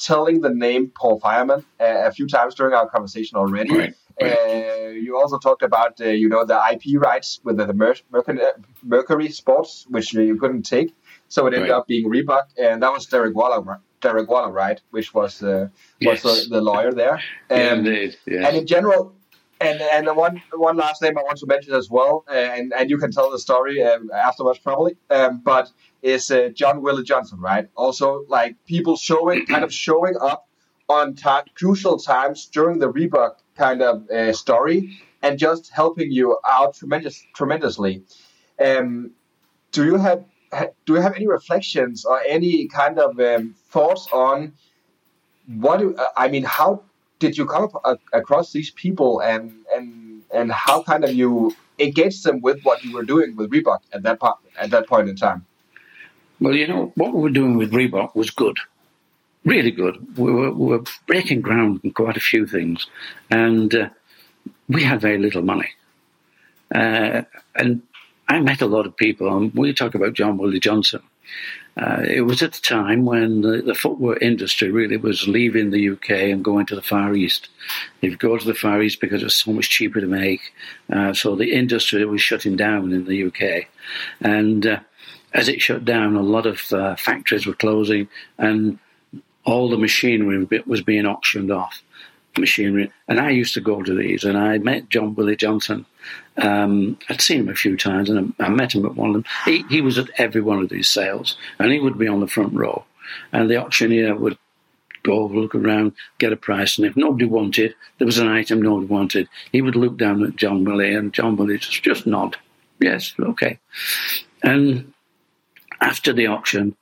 telling the name Paul Fireman uh, a few times during our conversation already. Right. Uh, you also talked about uh, you know the IP rights with the Mercury, Mercury Sports, which you couldn't take, so it ended right. up being Reebok, and that was Derek Waller, Derek Waller, right, which was uh, was yes. the, the, lawyer there. Um, indeed. Yeah. And in general, and and one one last name I want to mention as well, uh, and and you can tell the story um, afterwards probably, um, but is uh, John Willie Johnson, right? Also, like people showing kind of showing up on crucial times during the Reebok kind of uh, story and just helping you out tremendous, tremendously. Um, do you have do you have any reflections or any kind of um, thoughts on what? Do, I mean, how did you come across these people and and and how kind of you engage them with what you were doing with Reebok at that part at that point in time? Well, you know what we were doing with Reebok was good really good. We were, we were breaking ground in quite a few things, and uh, we had very little money. Uh, and I met a lot of people, and we talk about John Willie Johnson. Uh, it was at the time when the, the, footwear industry really was leaving the UK and going to the Far East. They'd go to the Far East because it was so much cheaper to make. Uh, so the industry was shutting down in the UK. And uh, as it shut down, a lot of uh, factories were closing, and all the machinery was being auctioned off. Machinery, and I used to go to these, and I met John Willie Johnson. Um, I'd seen him a few times, and I met him at one of them. He, he was at every one of these sales, and he would be on the front row, and the auctioneer would go look around, get a price, and if nobody wanted, there was an item nobody wanted, he would look down at John Willie, and John Willie just, just nod, yes, okay. And after the auction,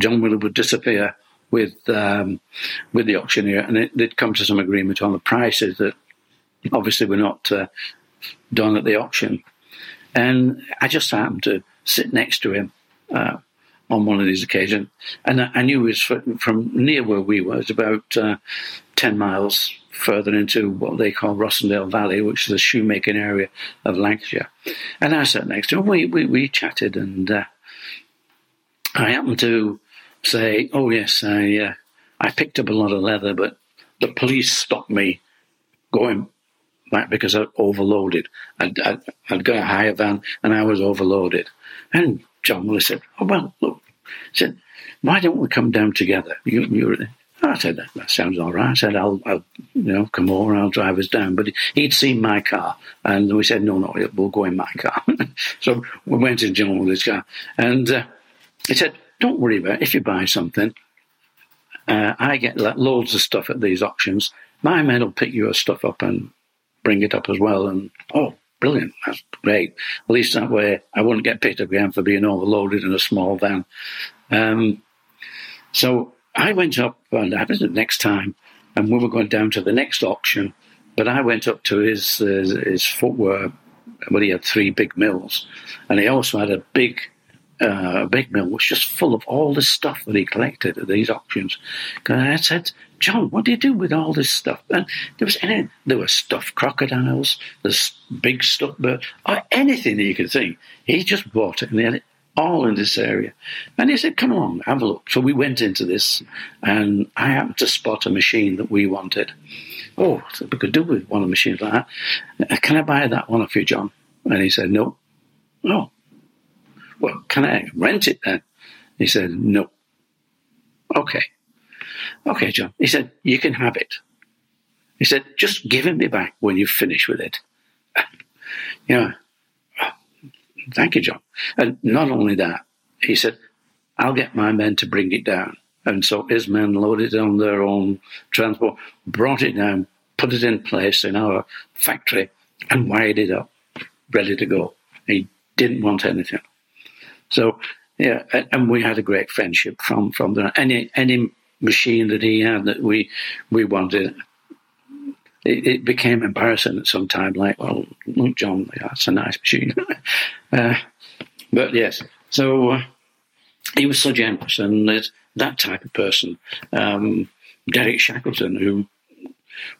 John Willie would disappear, with um, with the auctioneer, and it, they'd come to some agreement on the prices that obviously were not uh, done at the auction. And I just happened to sit next to him uh, on one of these occasions, and I, knew he was from near where we were. It's about uh, ten miles further into what they call Rossendale Valley, which is the shoemaking area of Lancashire. And I sat next to him. We we, we chatted, and uh, I happened to say, "Oh yes, I uh, I picked up a lot of leather, but the police stopped me going back because I overloaded. I'd, I'd, I'd got a hire van and I was overloaded." And John Willis said, "Oh well, look, He said, why don't we come down together? You, you I said, that, that sounds all right. I said, I'll, I'll, you know, come over, I'll drive us down. But he'd seen my car, and we said, no, no, we'll go in my car. so we went in John with his car. And uh, he said, don't worry about it. If you buy something, uh, I get loads of stuff at these auctions. My men will pick your stuff up and bring it up as well. And, oh, brilliant. That's great. At least that way I wouldn't get picked up again for being overloaded in a small van. Um, so I went up, and was the next time, and we were going down to the next auction. But I went up to his his, his footwear. Well, he had three big mills, and he also had a big uh, big mill was just full of all this stuff that he collected at these auctions. And I said, John, what do you do with all this stuff? And there was any, there were stuffed crocodiles, there's big stuffed birds, or anything that you could think. He just bought it and he had it all in this area. And he said, Come along, have a look. So we went into this, and I happened to spot a machine that we wanted. Oh, so we could do with one of the machines like that. Uh, can I buy that one off you, John? And he said, No. Oh, well, can I rent it then? He said, No. Okay. Okay, John. He said, You can have it. He said, Just give it me back when you finish with it. Yeah. Thank you, John. And not only that, he said, I'll get my men to bring it down. And so his men loaded it on their own transport, brought it down, put it in place in our factory, and wired it up, ready to go. He didn't want anything. So, yeah, and we had a great friendship from from there. Any any machine that he had that we we wanted, it, it, became embarrassing at some time. Like, well, look, John, that's a nice machine. uh, but yes, so uh, he was so generous, and that type of person. Um, Derek Shackleton, who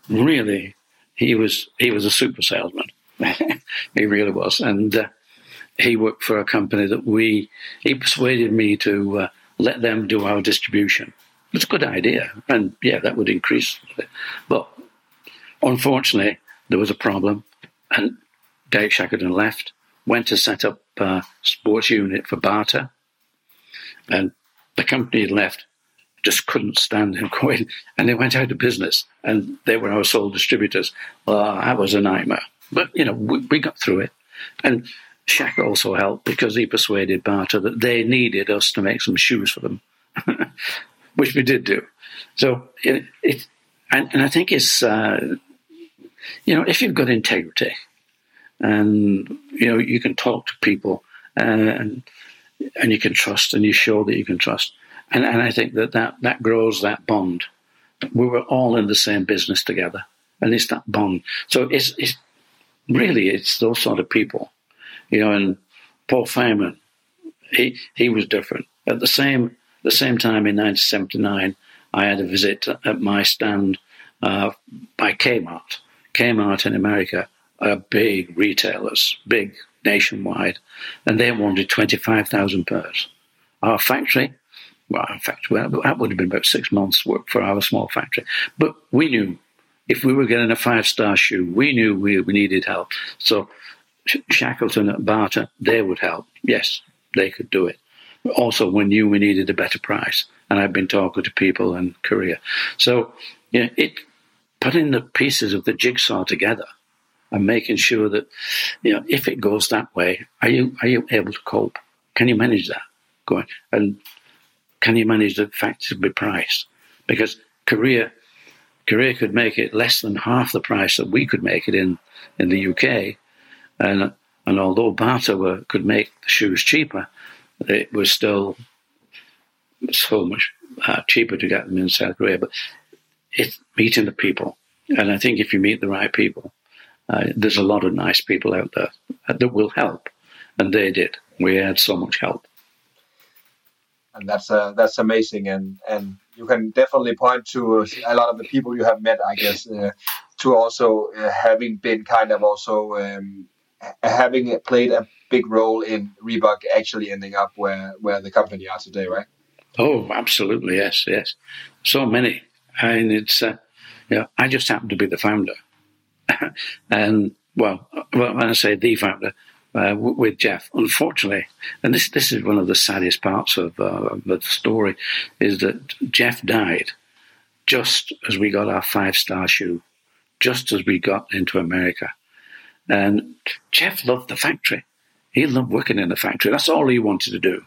really he was he was a super salesman. he really was, and uh, he worked for a company that we he persuaded me to uh, let them do our distribution. It's a good idea, and yeah, that would increase. But Unfortunately, there was a problem, and Dave Shackleton left, went to set up a sports unit for Bata. and the company left, just couldn't stand him going, and they went out of business, and they were our sole distributors. Well, that was a nightmare. But, you know, we, we got through it. And Shaq also helped because he persuaded Bata that they needed us to make some shoes for them, which we did do. So it, it and, and I think it's uh, you know, if you've got integrity and, you know, you can talk to people uh, and, and you can trust and you show that you can trust. And, and I think that, that that grows that bond. We were all in the same business together and it's that bond. So it's, it's really, it's those sort of people, you know, and Paul Fireman, he, he was different. At the same, the same time in 1979, I had a visit at my stand uh, by Kmart Kmart in America are big retailers, big nationwide, and they wanted 25,000 pairs. Our factory, well, our factory, well, that would have been about six months' work for our small factory. But we knew if we were getting a five star shoe, we knew we, we needed help. So Shackleton at Bata, they would help. Yes, they could do it. Also, we knew we needed a better price. And I've been talking to people in Korea. So, yeah, it putting the pieces of the jigsaw together and making sure that, you know, if it goes that way, are you are you able to cope? Can you manage that? Going and can you manage the fact to be priced? Because Korea Korea could make it less than half the price that we could make it in in the UK, and and although Bata were, could make the shoes cheaper, it was still so much uh, cheaper to get them in South Korea. But it's meeting the people. And I think if you meet the right people, uh, there's a lot of nice people out there that will help. And they did. We had so much help. And that's uh, that's amazing. And, and you can definitely point to a lot of the people you have met, I guess, uh, to also uh, having been kind of also um, having played a big role in Reebok actually ending up where, where the company are today, right? Oh, absolutely. Yes, yes. So many and it's uh, you know, I just happen to be the founder, and well, when I say the founder, uh, with Jeff. Unfortunately, and this this is one of the saddest parts of, uh, of the story, is that Jeff died just as we got our five star shoe, just as we got into America. And Jeff loved the factory. He loved working in the factory. That's all he wanted to do.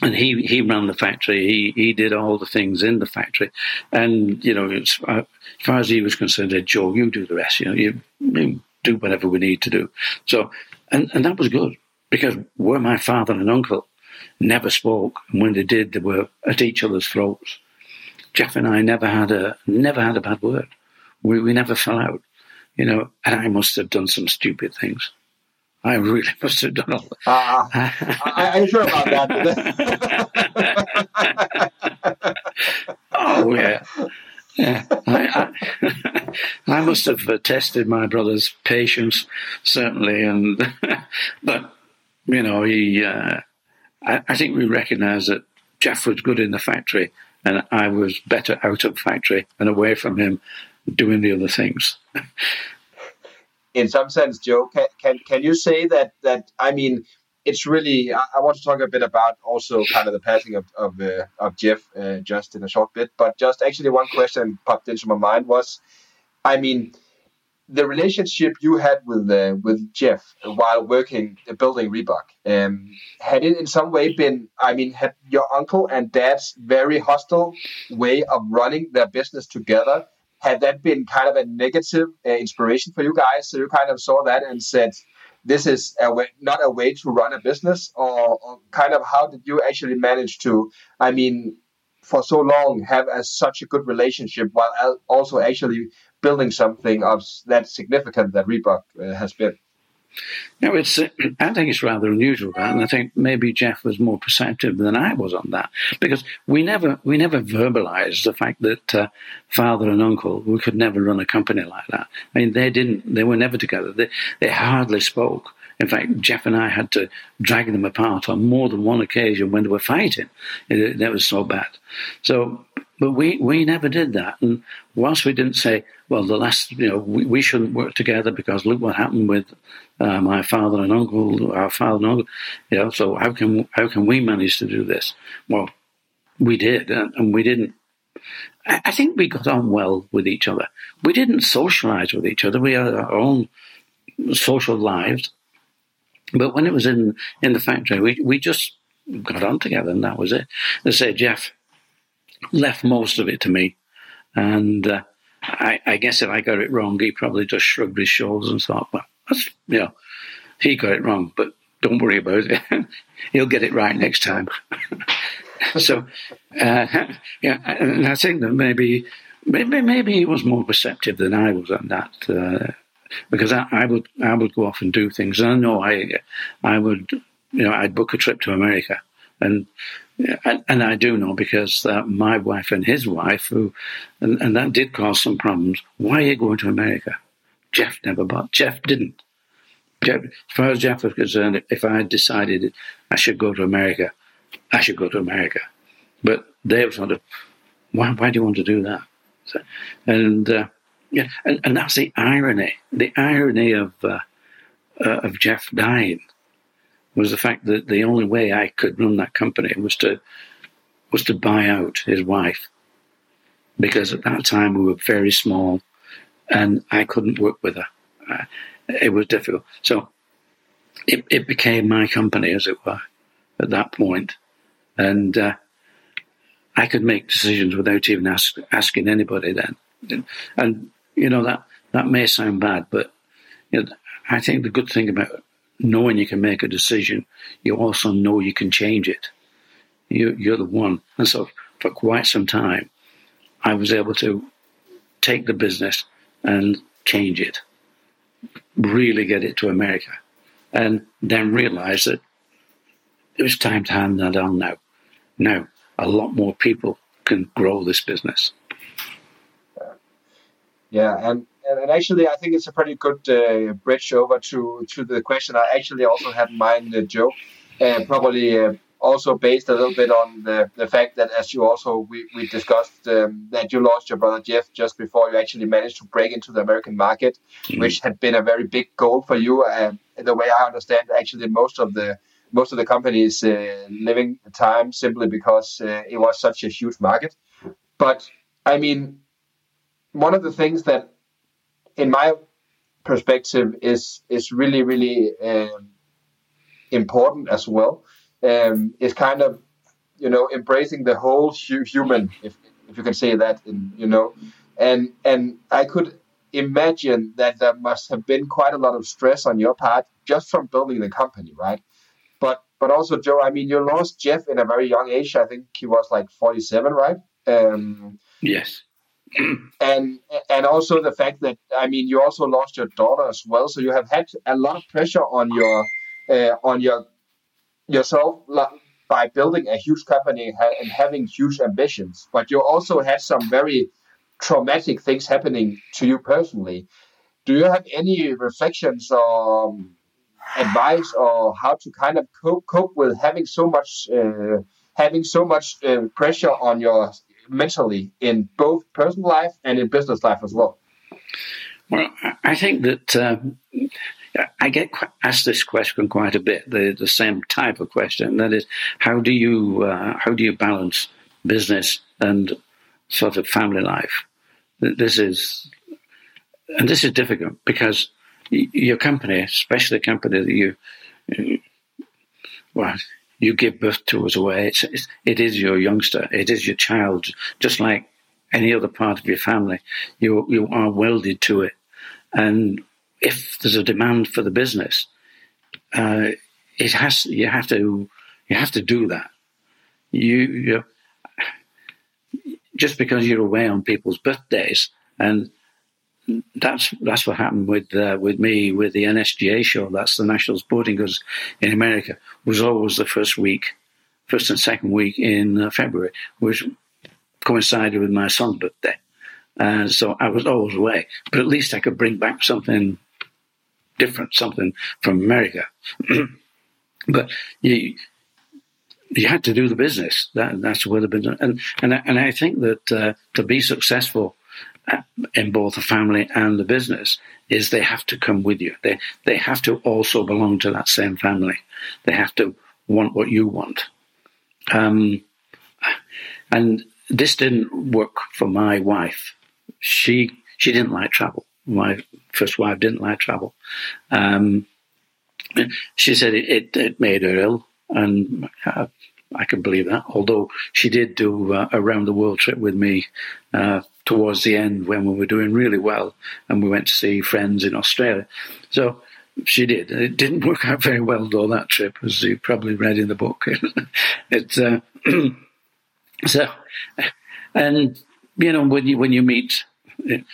And he, he ran the factory. He he did all the things in the factory, and you know, as far, as, he was concerned, said, "Joe, you do the rest. You know, you, you do whatever we need to do." So, and and that was good because where my father and uncle never spoke, and when they did, they were at each other's throats. Jeff and I never had a never had a bad word. We we never fell out, you know. And I must have done some stupid things. I really must have done all that. Uh, I, I'm sure about that. oh yeah, yeah. I, I, I, must have tested my brother's patience certainly, and but you know he. Uh, I, I think we recognised that Jeff was good in the factory, and I was better out of factory and away from him, doing the other things. In some sense, Joe, can, can can you say that that I mean, it's really I, I want to talk a bit about also kind of the passing of of, uh, of Jeff uh, just in a short bit, but just actually one question popped into my mind was, I mean, the relationship you had with uh, with Jeff while working uh, building Reebok um, had it in some way been I mean had your uncle and dad's very hostile way of running their business together had that been kind of a negative uh, inspiration for you guys? So you kind of saw that and said, this is a way, not a way to run a business, or, or, kind of how did you actually manage to, I mean, for so long have a, such a good relationship while also actually building something of that significant that Reebok uh, has been? No, it's. Uh, I think it's rather unusual that, and I think maybe Jeff was more perceptive than I was on that because we never we never verbalized the fact that uh, father and uncle we could never run a company like that. I mean, they didn't. They were never together. They they hardly spoke. In fact, Jeff and I had to drag them apart on more than one occasion when they were fighting. It, it was so bad. So but we, we never did that. And whilst we didn't say, well, the last, you know, we, we shouldn't work together because look what happened with uh, my father and uncle, our father and uncle, you know, so how can, how can we manage to do this? Well, we did, and, and we didn't. I, I think we got on well with each other. We didn't socialize with each other. We had our own social lives. But when it was in, in the factory, we, we just got on together and that was it. They say, Jeff, left most of it to me. And uh, I, I, guess if I got it wrong, he probably just shrugged his shoulders and thought, well, that's, you know, he got it wrong, but don't worry about it. He'll get it right next time. so, uh, yeah, and I think that maybe, maybe, maybe he was more perceptive than I was on that. Uh, because I, I, would I would go off and do things. And I know I I would you know I'd book a trip to America and and, and I do know because uh, my wife and his wife, who, and, and that did cause some problems. Why are you going to America? Jeff never bought. Jeff didn't. Jeff, as far as Jeff was concerned, if I had decided I should go to America, I should go to America. But they were sort of, why, why do you want to do that? So, and uh, yeah, and, and that's the irony. The irony of uh, uh, of Jeff dying was the fact that the only way I could run that company was to was to buy out his wife because at that time we were very small and I couldn't work with her. Uh, it was difficult. So it, it became my company, as it were, at that point. And uh, I could make decisions without even ask, asking anybody then. And, you know, that, that may sound bad, but you know, I think the good thing about knowing you can make a decision, you also know you can change it. You, you're the one. And so for quite some time, I was able to take the business and change it, really get it to America, and then realize that it was time to hand that on now. Now, a lot more people can grow this business. Yeah, and and actually, I think it's a pretty good uh, bridge over to to the question I actually also had in mind, uh, Joe. Uh, probably uh, also based a little bit on the, the fact that, as you also we, we discussed, um, that you lost your brother Jeff just before you actually managed to break into the American market, mm-hmm. which had been a very big goal for you. And the way I understand, actually, most of the most of the companies uh, living the time simply because uh, it was such a huge market. But I mean, one of the things that, in my perspective, is is really really um, important as well um, is kind of you know embracing the whole hu- human, if if you can say that, in, you know, and and I could imagine that there must have been quite a lot of stress on your part just from building the company, right? But but also Joe, I mean, you lost Jeff in a very young age. I think he was like forty seven, right? Um, yes. and and also the fact that I mean you also lost your daughter as well, so you have had a lot of pressure on your uh, on your yourself by building a huge company and having huge ambitions, but you also had some very traumatic things happening to you personally. Do you have any reflections or um, advice or how to kind of cope, cope with having so much uh, having so much uh, pressure on your mentally in both personal life and in business life as well? Well, I think that um, I get asked this question quite a bit, the, the same type of question. That is, how do you uh, how do you balance business and sort of family life? This is and this is difficult because your company, especially a company that you well you give birth to us away. it's, it's, it is your youngster, it is your child, just like any other part of your family. You you are welded to it, and if there's a demand for the business, uh, it has you have to you have to do that. You, you just because you're away on people's birthdays, and that's that's what happened with uh, with me with the NSGA show. That's the National Sporting Goods in America. Was always the first week, first and second week in uh, February, which coincided with my son's birthday. Uh, so I was always away, but at least I could bring back something different, something from America. but you you had to do the business. That, that's where the business, and and and I think that uh, to be successful in both the family and the business is they have to come with you. They they have to also belong to that same family. They have to want what you want. Um, and this didn't work for my wife. She she didn't like travel my first wife didn't like travel. Um, she said it, it, it, made her ill, and uh, I can believe that. Although she did do uh, a round the world trip with me uh, towards the end when we were doing really well, and we went to see friends in Australia. So she did. It didn't work out very well though that trip, as you probably read in the book. it uh, so, and you know when you when you meet the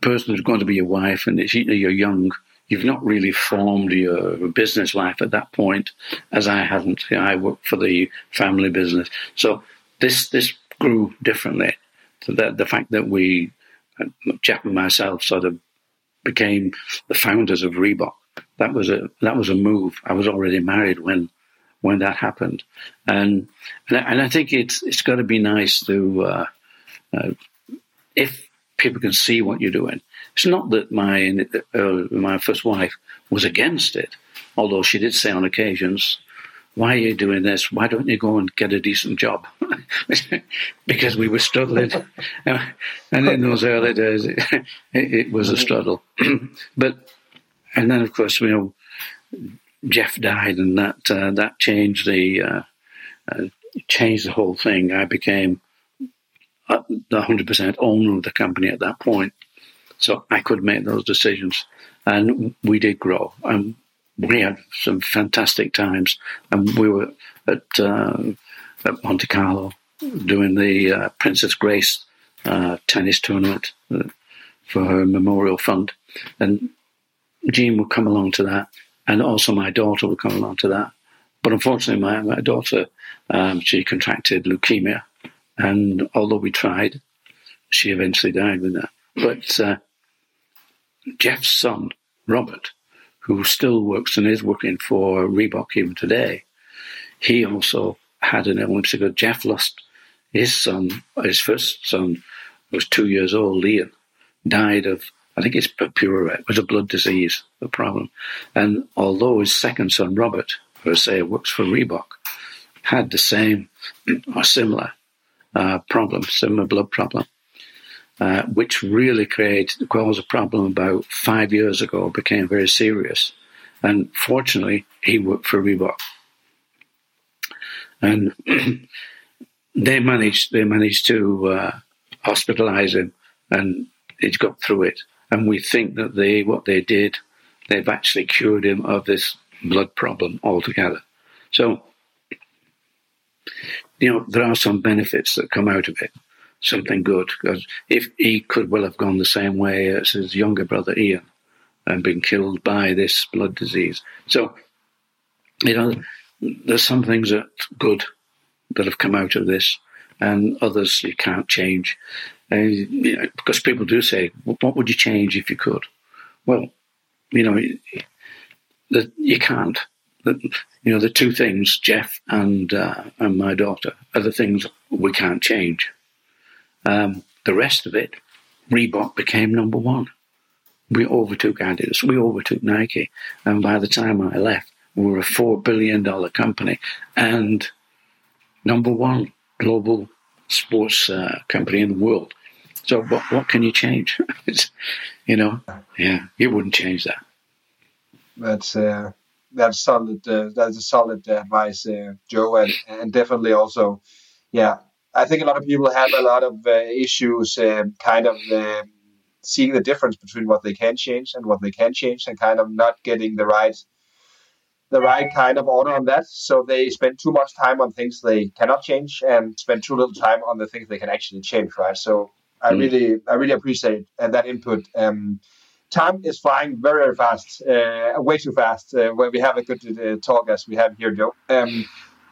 person who's going to be your wife and it's, you're young, you've not really formed your business life at that point, as I hadn't. You know, I worked for the family business, so this this grew differently. So the fact that we, Jeff and myself, sort of became the founders of Reebok. That was a that was a move. I was already married when when that happened, and and I, and I think it's it's got to be nice to uh, uh, if people can see what you're doing. It's not that my uh, my first wife was against it, although she did say on occasions, "Why are you doing this? Why don't you go and get a decent job?" because we were struggling, and in those early days, it, it was a struggle. but and then, of course, you know, Jeff died, and that uh, that changed the uh, uh changed the whole thing. I became uh, the 100% owner of the company at that point. So I could make those decisions. And we did grow. And we had some fantastic times. And we were at, uh, at Monte Carlo doing the uh, Princess Grace uh, tennis tournament uh, for her memorial fund. And Jean would come along to that. And also my daughter would come along to that. But unfortunately, my, my daughter, um, she contracted leukemia and although we tried, she eventually died with that. But uh, Jeff's son, Robert, who still works and is working for Reebok even today, he also had an ago. Jeff lost his son, his first son, was two years old, Liam, died of, I think it's purpura, it was a blood disease, the problem. And although his second son, Robert, I say works for Reebok, had the same or similar uh, problem, similar blood problem, uh, which really created, caused a problem about five years ago, became very serious. And fortunately, he worked for Reebok. And they managed, they managed to uh, hospitalize him and he's got through it. And we think that they, what they did, they've actually cured him of this blood problem altogether. So, you know, there are some benefits that come out of it, something good. Because if he could well have gone the same way as his younger brother Ian and been killed by this blood disease. So, you know, there's some things that good that have come out of this, and others you can't change. Uh, you know, because people do say, "What would you change if you could?" Well, you know, that you can't. You know, the two things, Jeff and uh, and my daughter, are the things we can't change. Um, the rest of it, Reebok became number one. We overtook Adidas, we overtook Nike, and by the time I left, we were a four billion dollar company and number one global sports uh, company in the world. So what what can you change? you know, yeah, you wouldn't change that. That's uh, that's solid. Uh, that's a solid advice, uh, Joe, and, and definitely also, yeah. I think a lot of people have a lot of uh, issues, um, kind of um, seeing the difference between what they can change and what they can change, and kind of not getting the right the right kind of order on that. So they spend too much time on things they cannot change and spend too little time on the things they can actually change, right? So I mm. really, I really appreciate uh, that input. Um, time is flying very, very fast, uh, way too fast uh, when we have a good uh, talk as we have here, Joe. Um,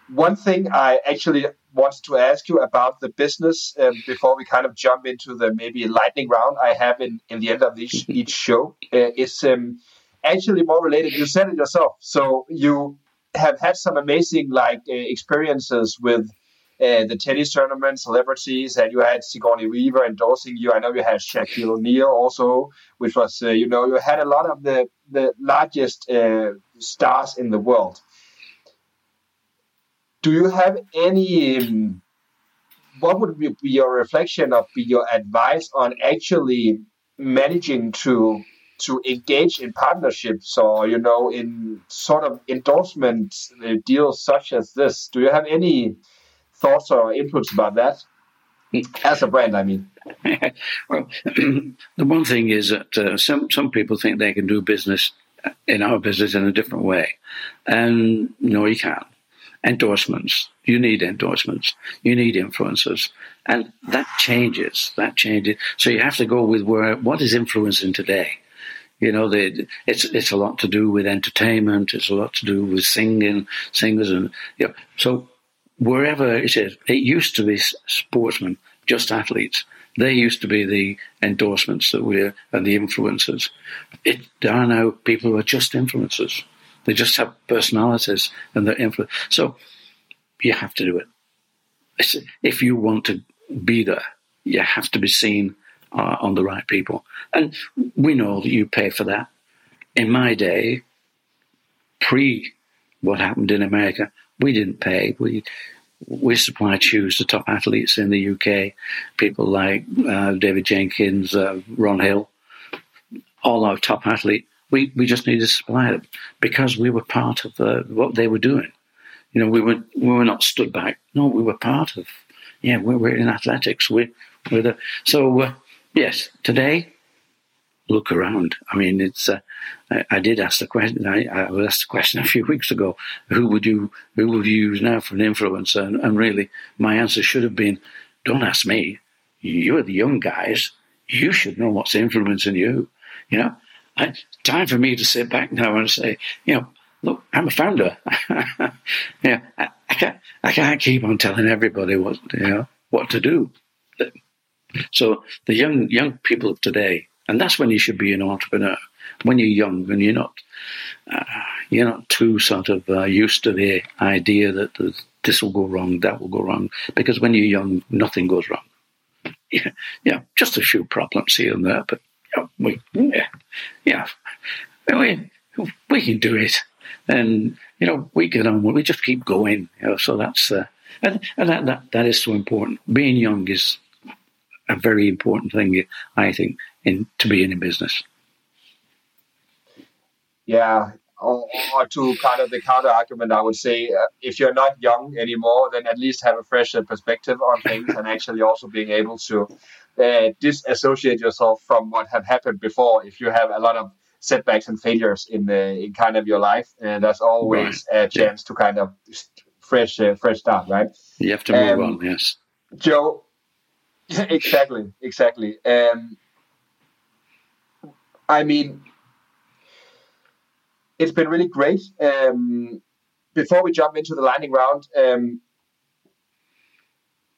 one thing I actually wanted to ask you about the business um, before we kind of jump into the maybe lightning round I have in, in the end of each, each show uh, is um, actually more related. You said it yourself. So you have had some amazing like uh, experiences with uh, the tennis tournament, celebrities, and you had Sigourney Weaver endorsing you. I know you had Shaquille O'Neal also, which was, uh, you know, you had a lot of the, the largest uh, stars in the world. Do you have any, um, what would be your reflection of be your advice on actually managing to to engage in partnerships or you know in sort of endorsement uh, deals such as this? Do you have any thoughts or inputs about that? As a brand i mean. Well the one thing is that uh, some some people think they can do business in our business in a different way. And no you can't endorsements you need endorsements you need influencers and that changes that changes so you have to go with where what is influencing today you know, they, it's it's a lot to do with entertainment. It's a lot to do with singing, singers, and know, so wherever it is, it used to be sportsmen, just athletes. They used to be the endorsements that we're and the influencers. It there are now people who are just influencers. They just have personalities and they're influence. So you have to do it. It's, if you want to be there, you have to be seen uh, on the right people. And we know that you pay for that. In my day, pre what happened in America, we didn't pay. We we supplied shoes to top athletes in the UK, people like uh, David Jenkins, uh, Ron Hill, all our top athletes. We, we just needed to supply them because we were part of the, what they were doing. You know, we were we were not stood back. No, we were part of. Yeah, we're, we're in athletics. We we're the so uh, Yes, today, look around. I mean, it's. Uh, I, I, did ask the question. I, I, asked the question a few weeks ago. Who would you Who would you use now for an influencer? And, and really, my answer should have been, "Don't ask me. You're the young guys. You should know what's influencing you." You know, Time for me to sit back now and say, you know, look, I'm a founder. yeah, I, I, can't. I can't keep on telling everybody what you know what to do. So the young young people of today, and that's when you should be an entrepreneur. when you're young and you're not uh, you're not too sort of uh, used to the idea that this will go wrong, that will go wrong, because when you're young, nothing goes wrong. Yeah, yeah just a few problems here and there, but we, yeah, yeah, we, we can do it, and you know we get on. We just keep going. You know, so that's uh, and, and that, that that is so important. Being young is a very important thing, I think, in to be in a business. Yeah, or, to kind of the counter argument, I would say uh, if you're not young anymore, then at least have a fresh perspective on things and actually also being able to uh, disassociate yourself from what have happened before. If you have a lot of setbacks and failures in uh, in kind of your life, and there's always right. a chance yeah. to kind of fresh uh, fresh start, right? You have to move um, on, yes. Joe, exactly, exactly. Um, I mean, it's been really great. Um, before we jump into the lightning round, um,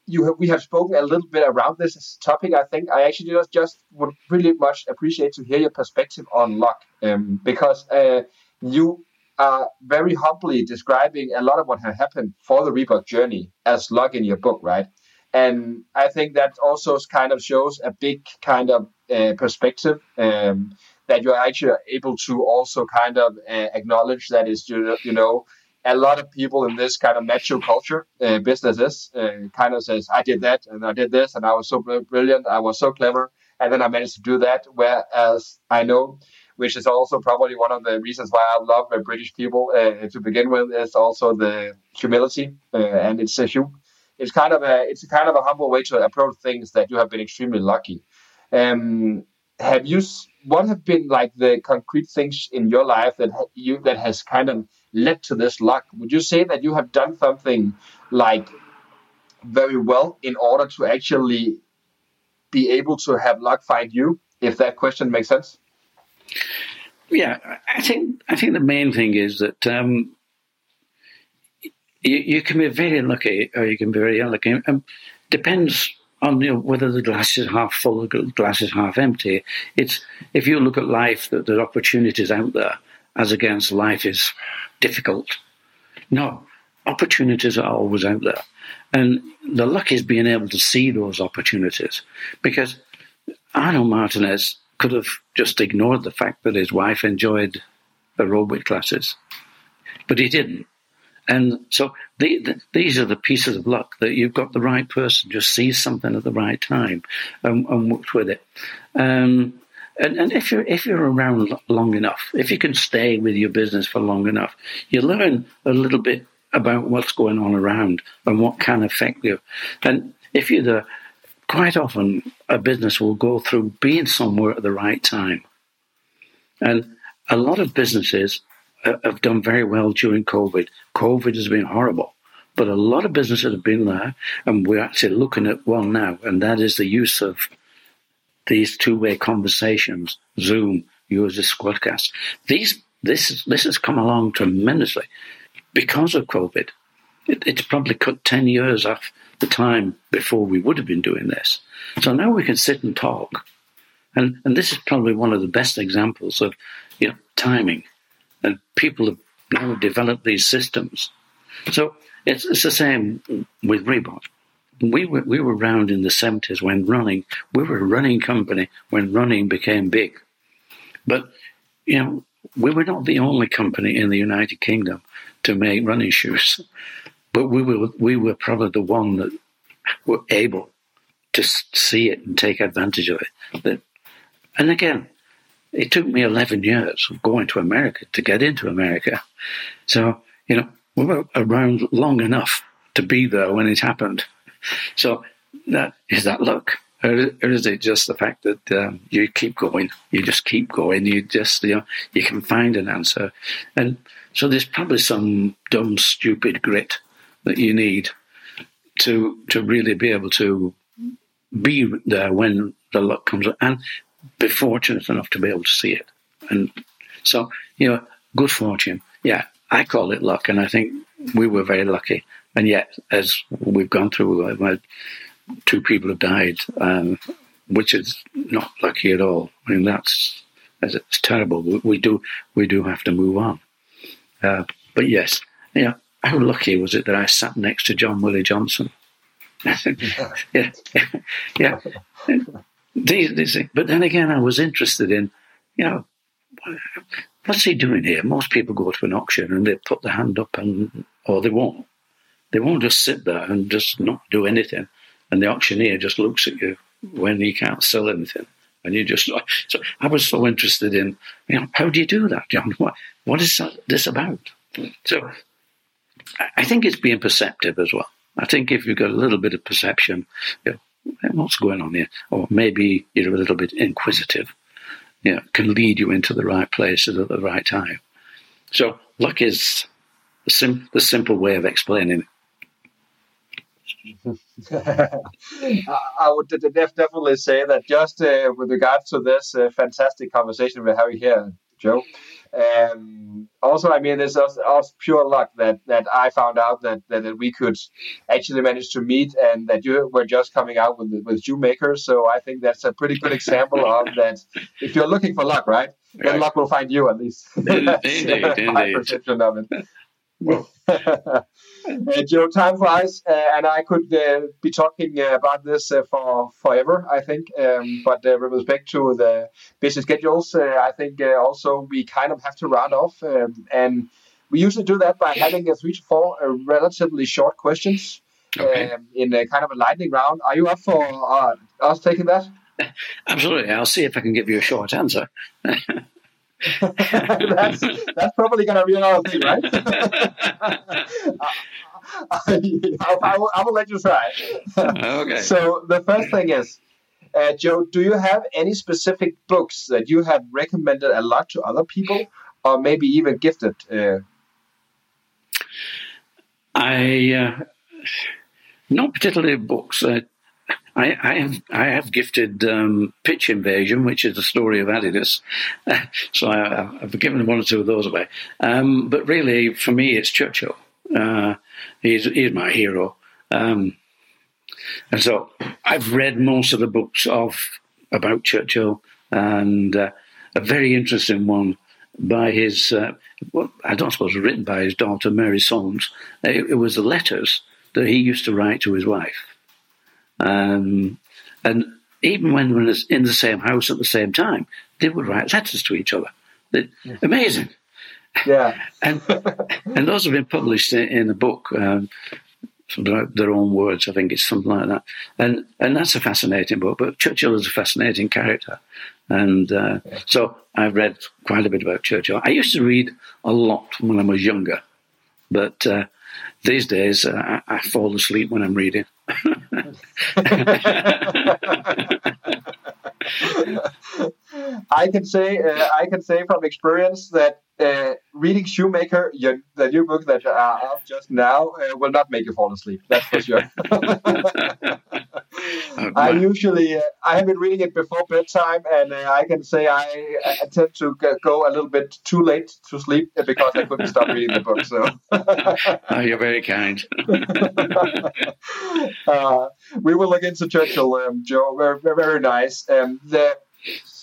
you have, we have spoken a little bit around this topic. I think I actually just, just would really much appreciate to hear your perspective on luck, um, because uh, you are very humbly describing a lot of what has happened for the Reebok journey as luck in your book, right? And I think that also kind of shows a big kind of uh, perspective um, that you're actually able to also kind of uh, acknowledge that is you know a lot of people in this kind of macho culture uh, businesses uh, kind of says I did that and I did this and I was so brilliant. I was so clever. And then I managed to do that. Whereas I know which is also probably one of the reasons why I love uh, British people uh, to begin with is also the humility uh, and it's a hum- it's kind of a it's a kind of a humble way to approach things that you have been extremely lucky. Um, have you what have been like the concrete things in your life that you that has kind of led to this luck. Would you say that you have done something like very well in order to actually be able to have luck find you if that question makes sense? Yeah i think i think the main thing is that um, you, you, can be very lucky or you can be very unlucky. Um, depends on you know, whether the glass is half full or the glass is half empty. It's if you look at life, that there are opportunities out there as against life is difficult. No, opportunities are always out there. And the luck is being able to see those opportunities because Arnold Martinez could have just ignored the fact that his wife enjoyed aerobic classes, but he didn't. And so the, the, these are the pieces of luck that you've got the right person just sees something at the right time and, and works with it. Um, and, and if you're if you're around long enough, if you can stay with your business for long enough, you learn a little bit about what's going on around and what can affect you. And if you're the quite often a business will go through being somewhere at the right time. And a lot of businesses uh, have done very well during COVID. COVID has been horrible, but a lot of businesses have been there, and we're actually looking at one now, and that is the use of these two-way conversations, Zoom, use the Squadcast. These this this has come along tremendously because of COVID. It, it's probably cut ten years off the time before we would have been doing this. So now we can sit and talk, and and this is probably one of the best examples of you know timing and people have now developed these systems. So it's, it's the same with Reebok. We were we were around in the seventies when running. We were a running company when running became big, but you know we were not the only company in the United Kingdom to make running shoes, but we were we were probably the one that were able to see it and take advantage of it. That, and again, it took me 11 years of going to America to get into America. So, you know, we were around long enough to be there when it happened. So, that is that luck? Or is it just the fact that um, you keep going? You just keep going. You just, you know, you can find an answer. And so there's probably some dumb, stupid grit that you need to to really be able to be there when the luck comes. And be fortunate enough to be able to see it. And so, you know, good fortune. Yeah, I call it luck, and I think we were very lucky. And yet, as we've gone through, uh, two people have died, um, which is not lucky at all. I mean, that's it's terrible. We, do we do have to move on. Uh, but yes, yeah. How lucky was it that I sat next to John Willie Johnson? yeah, yeah. These, these, but then again, I was interested in, you know, what's he doing here? Most people go to an auction and they put their hand up and, or they won't. They won't just sit there and just not do anything. And the auctioneer just looks at you when he can't sell anything. And you just, so I was so interested in, you know, how do you do that, John? What, what is this about? So I think it's being perceptive as well. I think if you've got a little bit of perception, you know, what's going on here? Or maybe you're a little bit inquisitive, you know, can lead you into the right places at the right time. So luck is the, sim- the simple way of explaining it. I would definitely say that just uh, with regards to this uh, fantastic conversation we're having here, Joe. Um, also, I mean, it's also, pure luck that, that I found out that, that, that we could actually manage to meet and that you were just coming out with with Shoemaker. So I think that's a pretty good example of that. If you're looking for luck, right, then luck will find you at least. Indeed, indeed. My perception of it. uh, Joe, time flies, uh, and I could uh, be talking uh, about this uh, for forever. I think, um, but uh, with respect to the busy schedules, I think also we kind of have to round off, um, and we usually do that by having a three to four relatively short questions okay. um, in a kind of a lightning round. Are you up for us taking that? Absolutely. I'll see if I can give you a short answer. that's that's probably going to be another thing, right? I, I, will, I, will, let you try. okay. So the first thing is, uh, Joe, do you have any specific books that you have recommended a lot to other people, or maybe even gifted? Uh... I uh, not particularly books. Uh, I, I, have I have gifted um, Pitch Invasion, which is the story of Adidas. so I, have given one or two of those away. Um, but really, for me, it's Churchill. Uh, he's, he's my hero. Um, and so I've read most of the books of about Churchill, and uh, a very interesting one by his, uh, well, I don't suppose written by his daughter Mary Soames. It, it was the letters that he used to write to his wife. Um, and even when we were in the same house at the same time, they would write letters to each other. amazing. Yeah. and and those have been published in, in a book. Um, their own words, I think it's something like that, and and that's a fascinating book. But Churchill is a fascinating character, and uh, so I've read quite a bit about Churchill. I used to read a lot when I was younger, but uh, these days uh, I, I fall asleep when I'm reading. I can say uh, I can say from experience that uh, reading Shoemaker, your, the new book that I have just now, uh, will not make you fall asleep. That's for sure. I usually uh, I have been reading it before bedtime, and uh, I can say I, I, tend to go a little bit too late to sleep because I couldn't stop reading the book. So oh, you're very kind. Uh, we will look into Churchill, um, Joe. Very, very nice. Um, the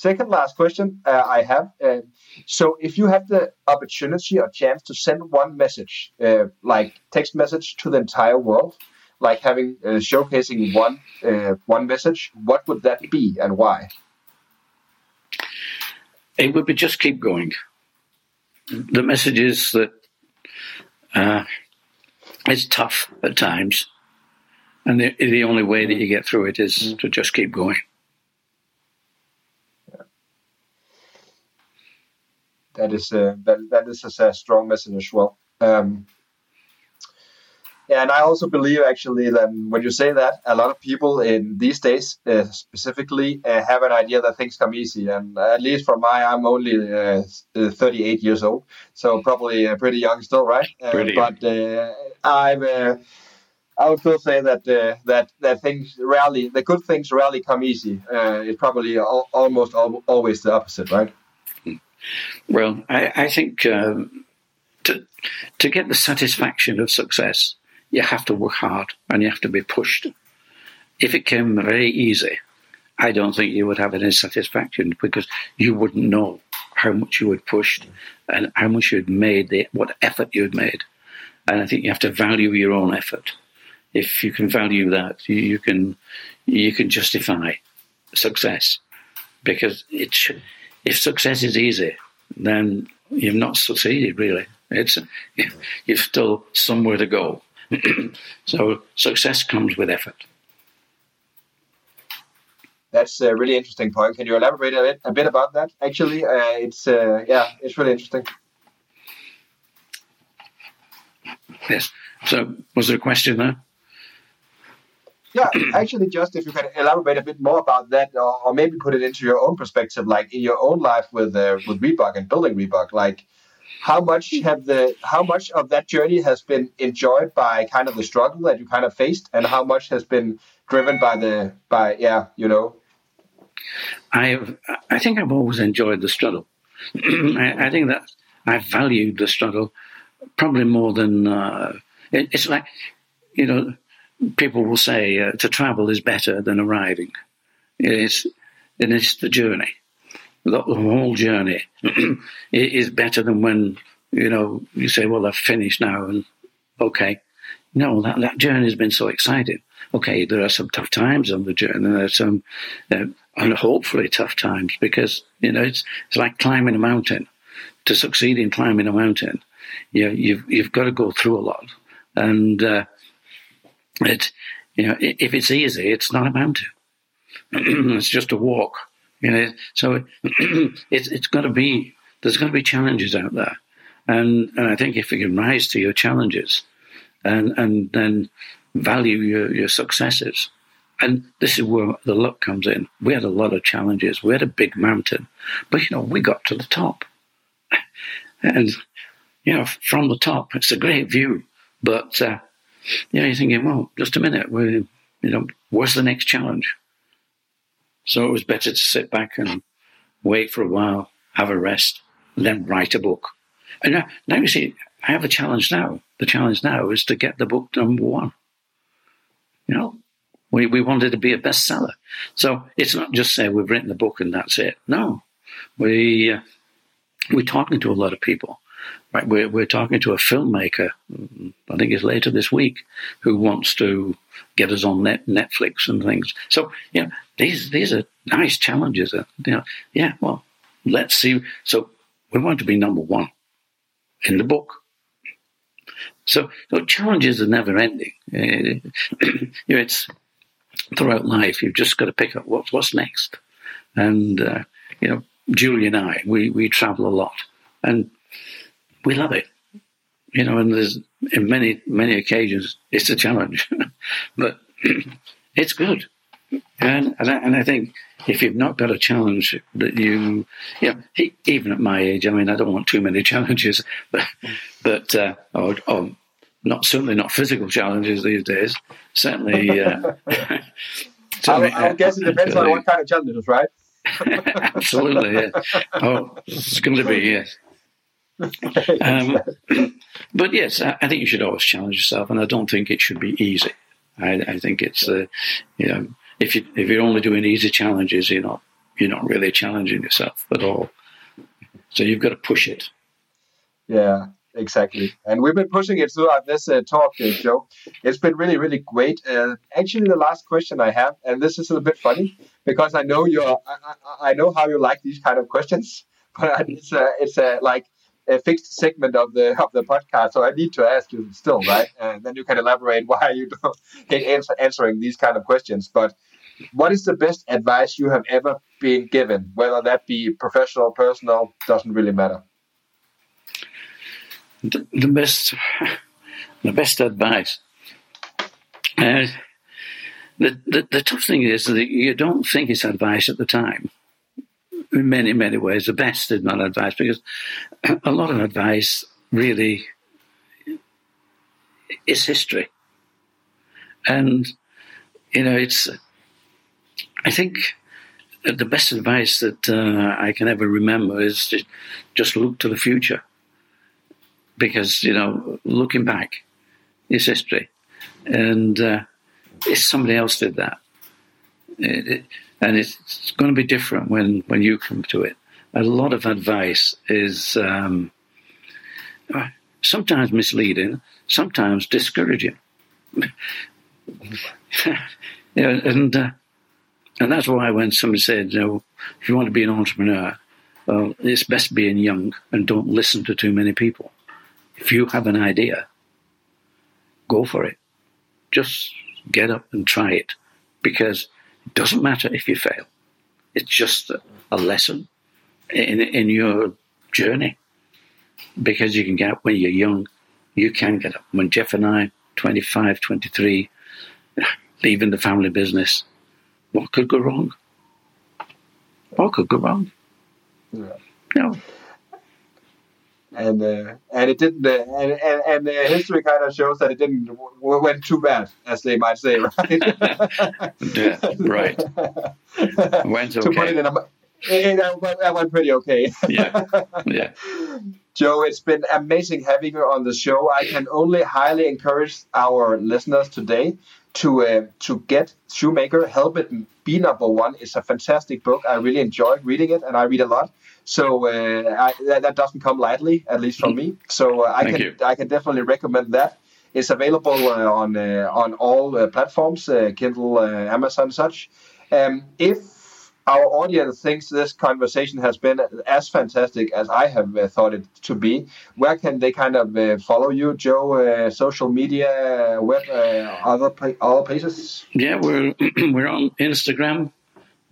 second last question uh, I have. Uh, so, if you have the opportunity or chance to send one message, uh, like text message to the entire world, like having uh, showcasing one uh, one message, what would that be and why? It would be just keep going. The message is that uh, it's tough at times, and the, the only way that you get through it is mm. to just keep going. That is a, that, that is a strong message as well. Um, and I also believe actually that when you say that, a lot of people in these days uh, specifically uh, have an idea that things come easy. And at least for my, I'm only uh, 38 years old, so probably uh, pretty young still, right? Uh, pretty but uh, I'm. I would still say that that that things rarely, the good things rarely come easy. it's probably al- almost al- always the opposite, right? Well, I, I think um, to to get the satisfaction of success, you have to work hard and you have to be pushed. If it came very easy, I don't think you would have any satisfaction because you wouldn't know how much you had pushed and how much you had made, the, what effort you had made. And I think you have to value your own effort. If you can value that, you, you can you can justify success because it should, if success is easy, then you've not succeeded really. It's you've still somewhere to go. so success comes with effort. That's a really interesting point. Can you elaborate a bit, a bit about that? Actually, uh, it's uh, yeah, it's really interesting. Yes. So, was there a question there? Yeah, actually, just if you can elaborate a bit more about that, or, or maybe put it into your own perspective, like in your own life with uh, with Reebok and building Reebok, like how much have the how much of that journey has been enjoyed by kind of the struggle that you kind of faced, and how much has been driven by the by yeah, you know. I I think I've always enjoyed the struggle. I, I, think that I valued the struggle probably more than uh, it, it's like you know people will say uh, to travel is better than arriving. It's, and it's the journey. The, the whole journey is better than when, you know, you say, well, I've finished now and okay. No, that, that journey has been so exciting. Okay, there are some tough times on the journey. There are some, uh, and hopefully tough times because, you know, it's, it's like climbing a mountain. To succeed in climbing a mountain, you you've, you've got to go through a lot. And, uh, you know, if it's easy, it's not a mountain. it's just a walk. You know, so it's it's got to be there's going to be challenges out there, and and I think if you can rise to your challenges, and and then value your your successes, and this is where the luck comes in. We had a lot of challenges. We had a big mountain, but you know we got to the top, and you know from the top it's a great view, but. Uh, you know, you're thinking, well, just a minute, we, you know, what's the next challenge? So it was better to sit back and wait for a while, have a rest, and then write a book. And now, now you see, I have a challenge now. The challenge now is to get the book number one. You know, we, we wanted to be a bestseller. So it's not just say we've written the book and that's it. No, we, uh, we're talking to a lot of people. Right, we're, we're talking to a filmmaker, I think it's later this week, who wants to get us on net, Netflix and things. So, you know, these these are nice challenges. Uh, you know, yeah, well, let's see. So we want to be number one in the book. So, so challenges are never ending. you know, it's throughout life. You've just got to pick up what's what's next. And uh, you know, Julie and I, we we travel a lot, and we love it. You know, and there's in many many occasions it's a challenge, but it's good. And and I, and I, think if you've not got a challenge that you, you know, even at my age, I mean, I don't want too many challenges, but but uh, or, or not certainly not physical challenges these days. Certainly, uh, certainly I, I guess it depends on what kind of challenges, right? Absolutely, yeah. Oh, it's going to be yes um, but yes, I, I, think you should always challenge yourself, and I don't think it should be easy. I, I think it's uh, you know if you if you're only doing easy challenges, you're not you're not really challenging yourself at all. So you've got to push it. Yeah, exactly. And we've been pushing it throughout this uh, talk, uh, Joe. It's been really, really great. Uh, actually, the last question I have, and this is a little bit funny because I know you're, I, I know how you like these kind of questions, but it's uh, it's uh, like a fixed segment of the of the podcast, so I need to ask you still, right? And then you can elaborate why you don't hate answer, answering these kind of questions. But what is the best advice you have ever been given, whether that be professional, personal, doesn't really matter. The, the best, the best advice. Uh, the, the the tough thing is that you don't think it's advice at the time in many, many ways, the best is not advice because a lot of advice really is history. And, you know, it's, I think the best advice that uh, I can ever remember is just, just look to the future. Because, you know, looking back is history. And uh, if somebody else did that, it, it, and it's going to be different when when you come to it. a lot of advice is um, sometimes misleading, sometimes discouraging. yeah, and uh, and that's why when somebody said, you know, if you want to be an entrepreneur, well, it's best being young and don't listen to too many people. If you have an idea, go for it. Just get up and try it because doesn't matter if you fail. It's just a, lesson in, in your journey because you can get up when you're young. You can get up. When Jeff and I, 25, 23, leaving the family business, what could go wrong? What could go wrong? Yeah. No. And uh, and it didn't, uh, and and, and uh, history kind of shows that it didn't w- went too bad, as they might say, right? Yeah, right. Went to put it okay. in a, it, it, that went pretty okay. Yeah, yeah. Joe, it's been amazing having you on the show. I can only highly encourage our listeners today to uh, to get Shoemaker Help It Be Number One. is a fantastic book. I really enjoyed reading it, and I read a lot. So uh, I, that, that doesn't come lightly, at least from me. So uh, I Thank can you. I can definitely recommend that. It's available uh, on uh, on all uh, platforms, uh, Kindle, uh, Amazon, such. Um, if our audience thinks this conversation has been as fantastic as I have uh, thought it to be, where can they kind of uh, follow you, Joe? Uh, social media, web, uh, other other places? Yeah, we're we're on Instagram,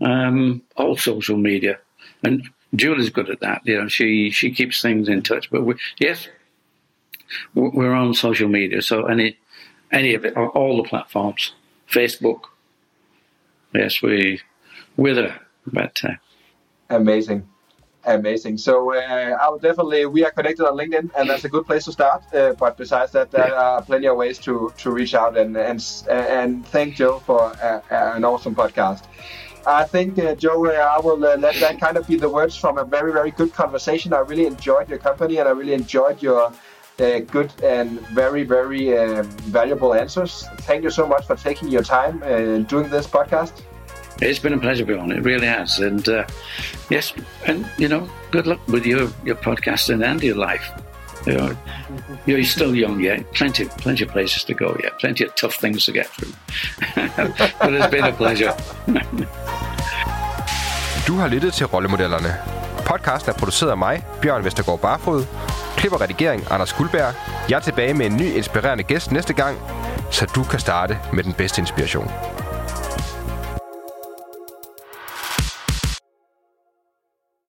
um, all social media, and Julie's good at that. You know, she she keeps things in touch. But we, yes, we're on social media. So any any of it, all the platforms, Facebook. Yes, we we're there. But uh, Amazing. Amazing. So uh, I would definitely we are connected on LinkedIn, and that's a good place to start. Uh, but besides that, there are plenty of ways to to reach out and and and thank Joe for uh, an awesome podcast. I think uh, Joe, uh, I will uh, let that kind of be the words from a very very good conversation. I really enjoyed your company, and I really enjoyed your. Uh, good and very, very um, valuable answers. Thank you so much for taking your time uh, doing this podcast. It's been a pleasure, Bjorn. It really has. And uh, yes, and you know, good luck with your your podcasting and your life. You know, you're still young yet. Plenty, plenty of places to go yet. Plenty of tough things to get through. but it's been a pleasure. Du har lyttet til Rollemodellerne. Podcasten er produceret af mig, Bjørn Vestergaard Barfod. Klip og redigering, Anders Guldberg. Jeg er tilbage med en ny inspirerende gæst næste gang, så du kan starte med den bedste inspiration.